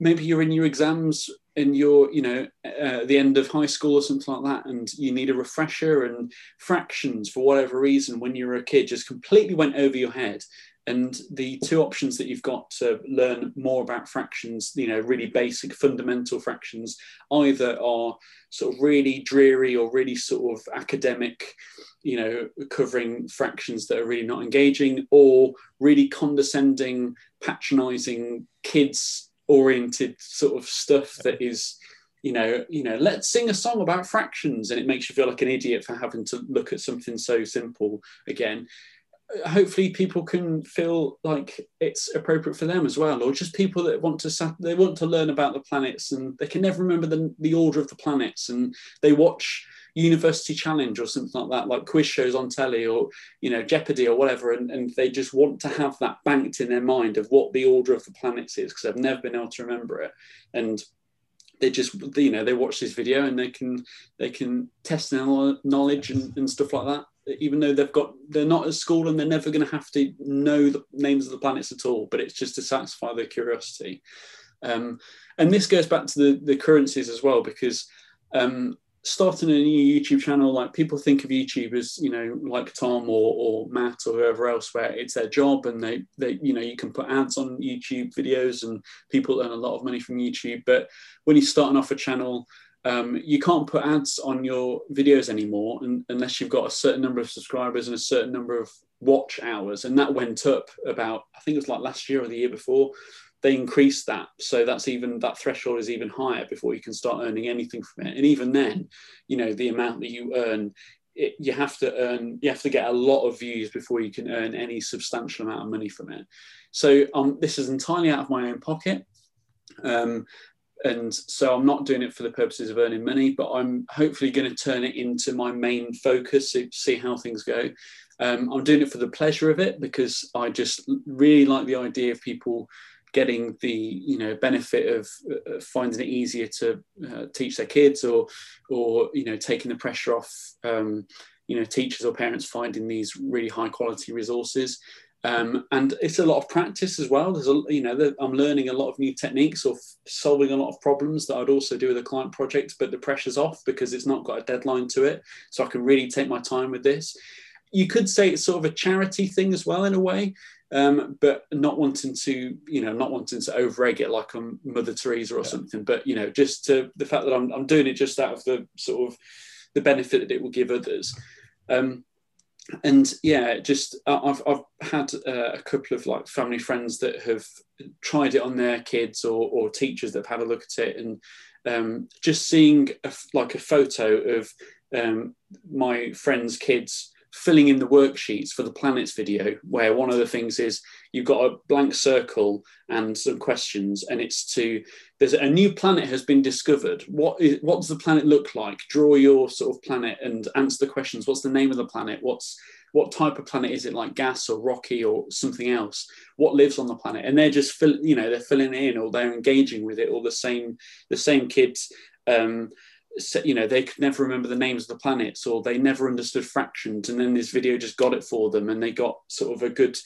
maybe you're in your exams in your you know uh, the end of high school or something like that and you need a refresher and fractions for whatever reason when you were a kid just completely went over your head and the two options that you've got to learn more about fractions you know really basic fundamental fractions either are sort of really dreary or really sort of academic you know covering fractions that are really not engaging or really condescending patronizing kids oriented sort of stuff that is you know you know let's sing a song about fractions and it makes you feel like an idiot for having to look at something so simple again hopefully people can feel like it's appropriate for them as well or just people that want to they want to learn about the planets and they can never remember the, the order of the planets and they watch university challenge or something like that, like quiz shows on telly or you know Jeopardy or whatever, and, and they just want to have that banked in their mind of what the order of the planets is because they've never been able to remember it, and they just you know they watch this video and they can they can test their knowledge and, and stuff like that even though they've got they're not at school and they're never going to have to know the names of the planets at all but it's just to satisfy their curiosity um, and this goes back to the the currencies as well because um, starting a new YouTube channel, like people think of YouTube as, you know, like Tom or, or Matt or whoever else, where it's their job and they, they, you know, you can put ads on YouTube videos and people earn a lot of money from YouTube. But when you're starting off a channel, um, you can't put ads on your videos anymore and, unless you've got a certain number of subscribers and a certain number of watch hours. And that went up about, I think it was like last year or the year before. They increased that. So that's even that threshold is even higher before you can start earning anything from it. And even then you know the amount that you earn it, you have to earn you have to get a lot of views before you can earn any substantial amount of money from it. So um, this is entirely out of my own pocket. Um, and so i'm not doing it for the purposes of earning money but i'm hopefully going to turn it into my main focus to see how things go. Um, i'm doing it for the pleasure of it because i just really like the idea of people getting the you know benefit of uh, finding it easier to uh, teach their kids or or you know taking the pressure off um, you know teachers or parents finding these really high quality resources um, and it's a lot of practice as well there's a you know i'm learning a lot of new techniques or solving a lot of problems that i'd also do with a client project but the pressure's off because it's not got a deadline to it so i can really take my time with this you could say it's sort of a charity thing as well in a way um, but not wanting to, you know, not wanting to overegg it like I'm Mother Teresa or yeah. something. But you know, just to the fact that I'm, I'm doing it just out of the sort of the benefit that it will give others. Um, and yeah, just I've I've had uh, a couple of like family friends that have tried it on their kids or or teachers that have had a look at it, and um, just seeing a, like a photo of um, my friends' kids filling in the worksheets for the planets video, where one of the things is you've got a blank circle and some questions, and it's to there's a new planet has been discovered. What is what does the planet look like? Draw your sort of planet and answer the questions. What's the name of the planet? What's what type of planet is it like gas or rocky or something else what lives on the planet and they're just fill, you know they're filling in or they're engaging with it or the same the same kids um, you know they could never remember the names of the planets or they never understood fractions and then this video just got it for them and they got sort of a good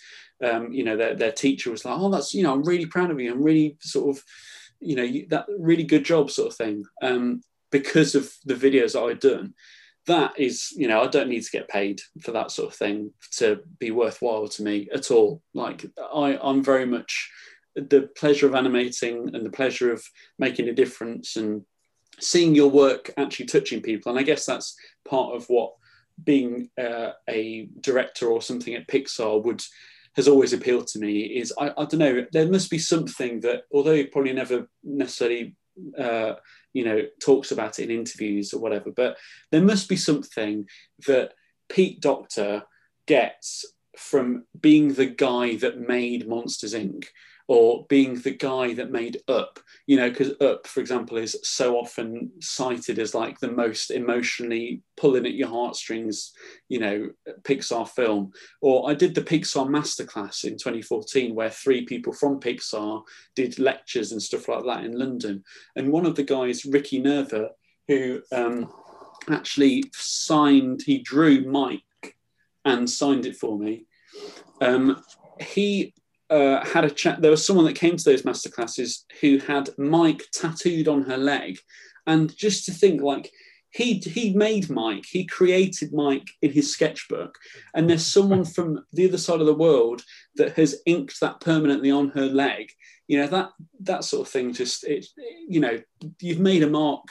um, you know their, their teacher was like oh that's you know i'm really proud of you. I'm really sort of you know that really good job sort of thing. Um, because of the videos that i'd done that is you know i don't need to get paid for that sort of thing to be worthwhile to me at all. Like i i'm very much the pleasure of animating and the pleasure of making a difference and seeing your work actually touching people. And I guess that's part of what being uh, a director or something at Pixar would has always appealed to me. Is I, I don't know, there must be something that, although he probably never necessarily uh, you know talks about it in interviews or whatever, but there must be something that Pete Docter gets from being the guy that made Monsters Inc or being the guy that made Up, you know, because Up, for example, is so often cited as like the most emotionally pulling at your heartstrings, you know, Pixar film. Or I did the Pixar Masterclass in 2014, where three people from Pixar did lectures and stuff like that in London. And one of the guys, Ricky Nierva, who um, actually signed, he drew Mike and signed it for me. Um, he uh, had a chat. There was someone that came to those masterclasses who had Mike tattooed on her leg, and just to think like he he made Mike, he created Mike in his sketchbook, and there's someone from the other side of the world that has inked that permanently on her leg. You know that that sort of thing. Just it, you know, you've made a mark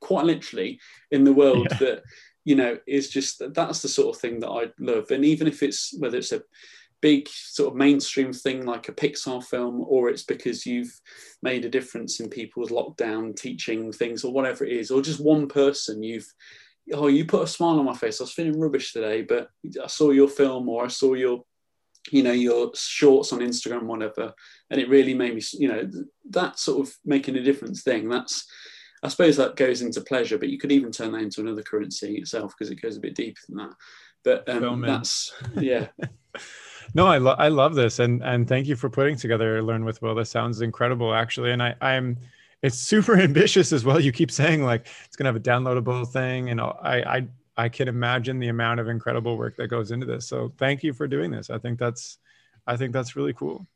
quite literally in the world yeah. that you know is just that's the sort of thing that I love. And even if it's whether it's a big sort of mainstream thing like a Pixar film, or it's because you've made a difference in people's lockdown teaching things, or whatever it is, or just one person you've oh you put a smile on my face. I was feeling rubbish today, but I saw your film or I saw your you know your shorts on Instagram, whatever, and it really made me you know that sort of making a difference thing. That's I suppose that goes into pleasure, but you could even turn that into another currency itself because it goes a bit deeper than that. But um, that's yeah. No, I, lo- I love this, and and thank you for putting together Learn with Will. This sounds incredible, actually, and I I'm it's super ambitious as well. You keep saying like it's gonna have a downloadable thing, and I I I can imagine the amount of incredible work that goes into this. So thank you for doing this. I think that's I think that's really cool.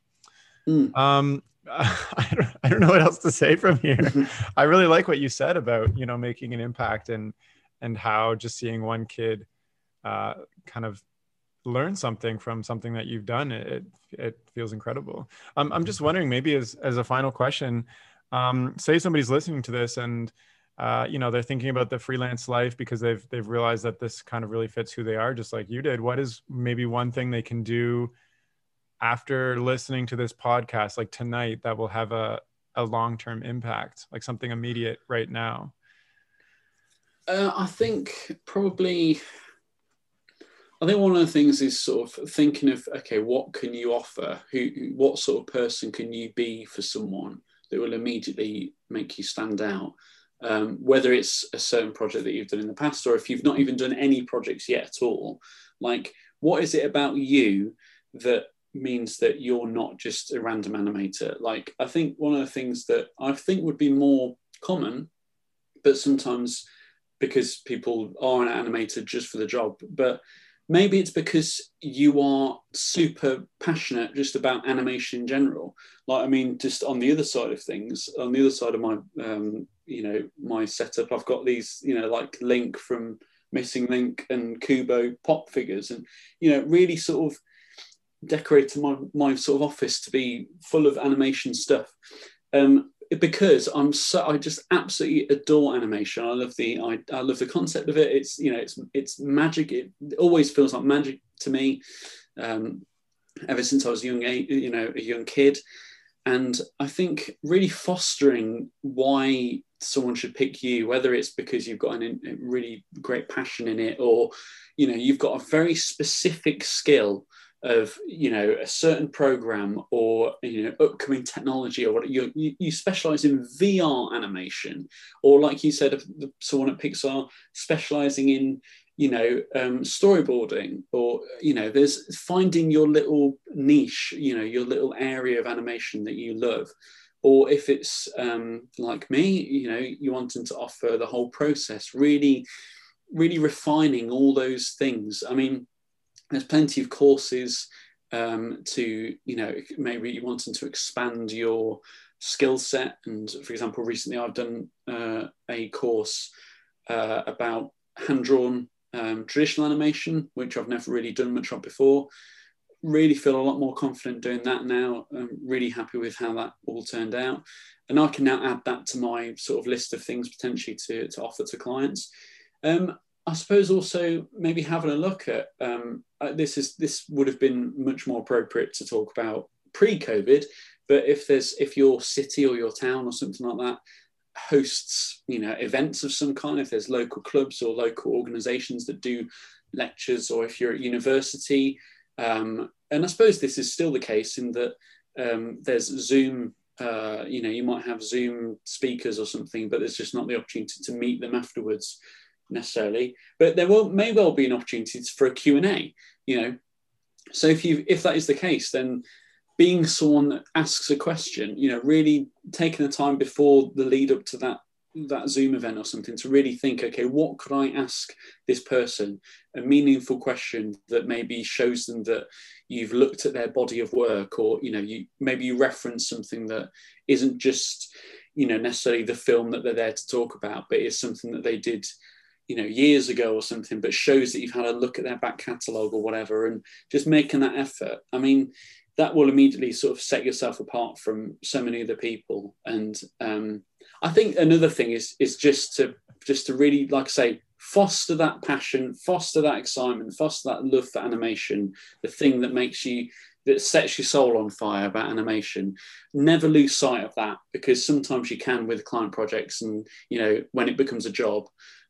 Mm. Um, I don't, I don't know what else to say from here. I really like what you said about you know making an impact and and how just seeing one kid uh, kind of learn something from something that you've done it it feels incredible. Um, i'm just wondering maybe as as a final question um, say somebody's listening to this and uh, you know they're thinking about the freelance life because they've they've realized that this kind of really fits who they are just like you did. What is maybe one thing they can do after listening to this podcast like tonight that will have a, a long-term impact like something immediate right now? Uh, i think probably I think one of the things is sort of thinking of okay, what can you offer? Who, what sort of person can you be for someone that will immediately make you stand out? Um, whether it's a certain project that you've done in the past, or if you've not even done any projects yet at all, like what is it about you that means that you're not just a random animator? Like I think one of the things that I think would be more common, but sometimes because people are an animator just for the job, but maybe it's because you are super passionate just about animation in general. Like i mean just on the other side of things on the other side of my um, you know my setup i've got these you know like link from missing link and kubo pop figures. And you know really sort of decorated my, my sort of office to be full of animation stuff. Um, because I'm so I just absolutely adore animation. I love the I, I love the concept of it. It's you know it's it's magic. It always feels like magic to me. Um, ever since I was young, you know, a young kid, and I think really fostering why someone should pick you, whether it's because you've got an, a really great passion in it, or you know you've got a very specific skill of you know a certain program or you know upcoming technology or what you, you specialize in VR animation or like you said someone at Pixar specializing in you know um, storyboarding or you know there's finding your little niche you know your little area of animation that you love. Or if it's um, like me you know you wanting to offer the whole process really really refining all those things. I mean there's plenty of courses um, to you know maybe you wanting to expand your skill set. And for example recently i've done uh, a course uh, about hand drawn um, traditional animation which i've never really done much of before. Really feel a lot more confident doing that now. I'm really happy with how that all turned out. And i can now add that to my sort of list of things potentially to, to offer to clients. Um, I suppose also maybe having a look at um, uh, this is this would have been much more appropriate to talk about pre-COVID, but if there's if your city or your town or something like that hosts you know events of some kind, if there's local clubs or local organisations that do lectures, or if you're at university, um, and I suppose this is still the case in that um, there's Zoom uh, you know, you might have Zoom speakers or something, but there's just not the opportunity to meet them afterwards necessarily, but there will may well be an opportunity for a Q and A. You know, so if you if that is the case, then being someone that asks a question, you know, really taking the time before the lead up to that that Zoom event or something to really think, okay, what could I ask this person? A meaningful question that maybe shows them that you've looked at their body of work, or you know, you maybe you reference something that isn't just you know necessarily the film that they're there to talk about, but is something that they did you know years ago or something but shows that you've had a look at their back catalogue or whatever and just making that effort. I mean that will immediately sort of set yourself apart from so many other people. And um, i think another thing is is just to just to really like I say foster that passion foster that excitement foster that love for animation the thing that makes you that sets your soul on fire about animation. Never lose sight of that because sometimes you can with client projects and you know when it becomes a job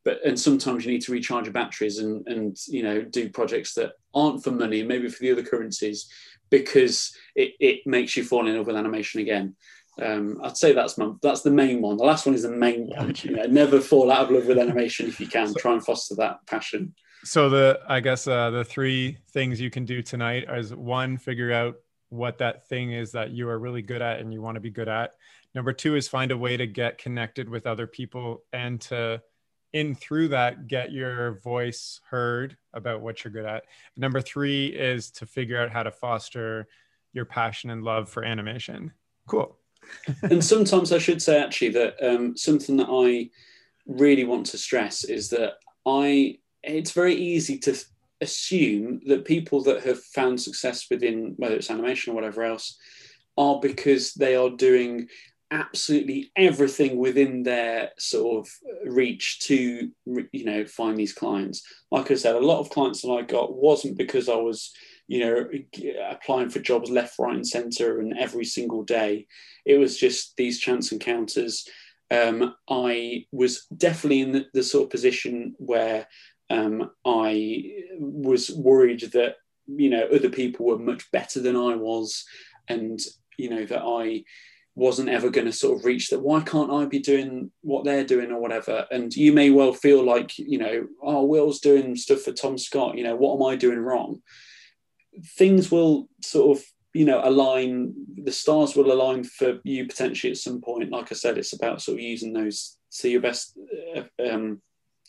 but and sometimes you need to recharge your batteries and and you know do projects that aren't for money maybe for the other currencies because it, it makes you fall in love with animation again um, I'd say that's my that's the main one. The last one is the main one. You know, never fall out of love with animation if you can. Try and foster that passion. So the I guess uh, the three things you can do tonight is one, figure out what that thing is that you are really good at and you want to be good at. Number two is find a way to get connected with other people and to in through that get your voice heard about what you're good at. Number three is to figure out how to foster your passion and love for animation. Cool. And sometimes i should say actually that um, something that i really want to stress is that i it's very easy to assume that people that have found success within whether it's animation or whatever else are because they are doing absolutely everything within their sort of reach to you know find these clients. Like i said a lot of clients that i got wasn't because i was you know applying for jobs left right and center and every single day. It was just these chance encounters. Um, i was definitely in the, the sort of position where um, i was worried that you know other people were much better than i was and you know that i wasn't ever going to sort of reach that why can't i be doing what they're doing or whatever? And you may well feel like you know oh will's doing stuff for tom scott you know what am i doing wrong? Things will sort of you know align the stars will align for you potentially at some point. Like i said it's about sort of using those to your best uh, um,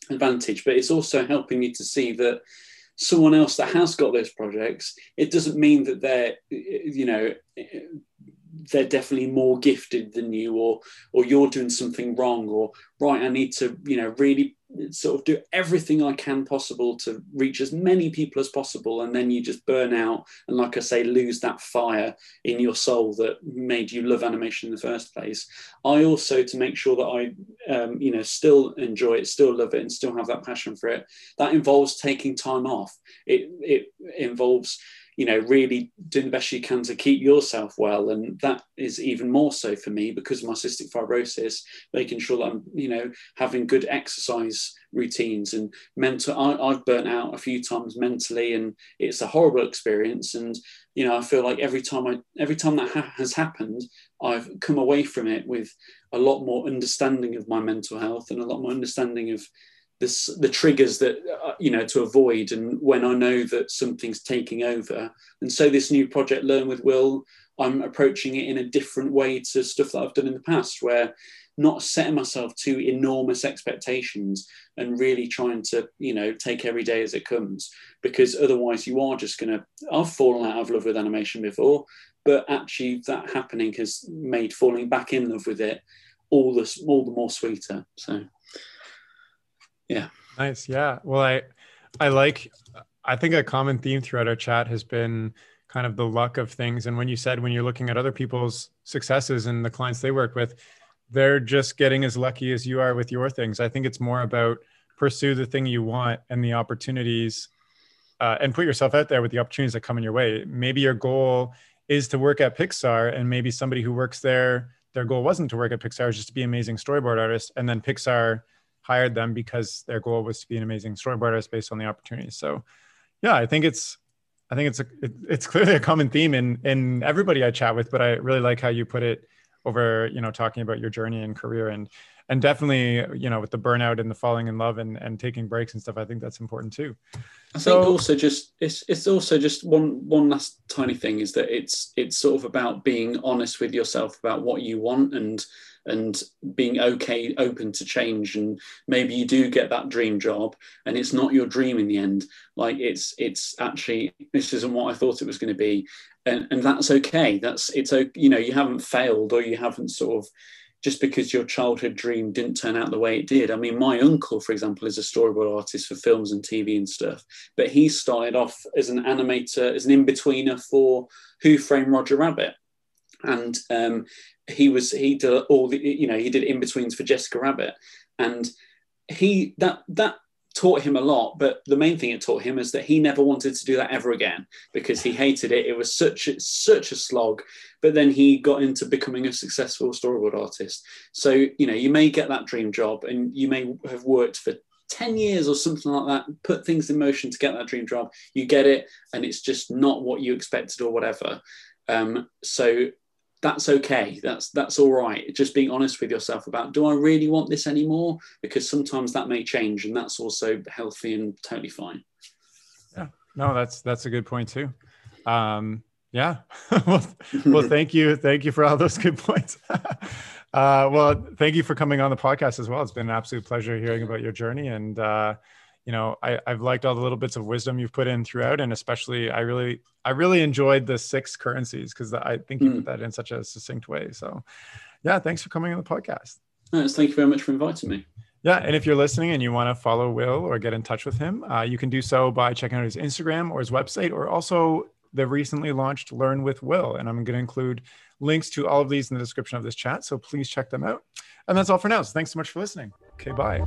advantage but it's also helping you to see that someone else that has got those projects it doesn't mean that they're you know they're definitely more gifted than you or or you're doing something wrong or right i need to you know really sort of do everything I can possible to reach as many people as possible, and then you just burn out and, like I say, lose that fire in your soul that made you love animation in the first place. I also to make sure that I, um, you know, still enjoy it, still love it, and still have that passion for it. That involves taking time off. It it involves you know, really doing the best you can to keep yourself well. And that is even more so for me because of my cystic fibrosis, making sure that I'm, you know, having good exercise routines and mental. I, have burnt out a few times mentally and it's a horrible experience. And, you know, I feel like every time I, every time that ha- has happened, I've come away from it with a lot more understanding of my mental health and a lot more understanding of this, the triggers that uh, you know to avoid and when i know that something's taking over. And so this new project learn with will i'm approaching it in a different way to stuff that i've done in the past where not setting myself to enormous expectations and really trying to you know take every day as it comes because otherwise you are just going to i've fallen out of love with animation before but actually that happening has made falling back in love with it all the all the more sweeter so yeah. Nice. Yeah. Well, I, I like, I think a common theme throughout our chat has been kind of the luck of things. And when you said, when you're looking at other people's successes and the clients they work with, they're just getting as lucky as you are with your things. I think it's more about pursue the thing you want and the opportunities uh, and put yourself out there with the opportunities that come in your way. Maybe your goal is to work at Pixar and maybe somebody who works there, their goal wasn't to work at Pixar, just to be an amazing storyboard artist. And then Pixar hired them because their goal was to be an amazing storyboard artist based on the opportunities. So, yeah, I think it's, I think it's a, it, it's clearly a common theme in in everybody I chat with. But I really like how you put it over, you know, talking about your journey and career and and definitely, you know, with the burnout and the falling in love and and taking breaks and stuff. I think that's important too. I so, think also just it's it's also just one one last tiny thing is that it's it's sort of about being honest with yourself about what you want and and being okay open to change and maybe you do get that dream job and it's not your dream in the end like it's it's actually this isn't what i thought it was going to be and, and that's okay that's it's you know you haven't failed or you haven't sort of just because your childhood dream didn't turn out the way it did. I mean, my uncle, for example, is a storyboard artist for films and TV and stuff, but he started off as an animator, as an in betweener for Who Framed Roger Rabbit. And um, he was he did all the you know he did in betweens for Jessica Rabbit, and he that that taught him a lot. But the main thing it taught him is that he never wanted to do that ever again because he hated it. It was such such a slog. But then he got into becoming a successful storyboard artist. So you know you may get that dream job, and you may have worked for 10 years or something like that, put things in motion to get that dream job, you get it, and it's just not what you expected or whatever. Um, so that's okay. That's that's all right. Just being honest with yourself about do I really want this anymore? Because sometimes that may change, and that's also healthy and totally fine. Yeah, no, that's that's a good point too. Um, yeah. well, well, thank you, thank you for all those good points. uh, well, thank you for coming on the podcast as well. It's been an absolute pleasure hearing about your journey and. Uh, you know I, i've liked all the little bits of wisdom you've put in throughout and especially i really i really enjoyed the six currencies because i think you mm. put that in such a succinct way. So yeah thanks for coming on the podcast. Yes, thank you very much for inviting me. Yeah and if you're listening and you want to follow will or get in touch with him uh, you can do so by checking out his instagram or his website or also the recently launched learn with will. And i'm going to include links to all of these in the description of this chat so please check them out. And that's all for now. So thanks so much for listening okay bye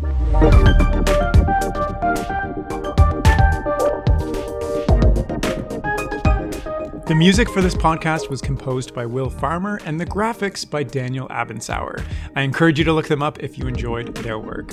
the music for this podcast was composed by Will Farmer and the graphics by Daniel Abensauer. I encourage you to look them up if you enjoyed their work.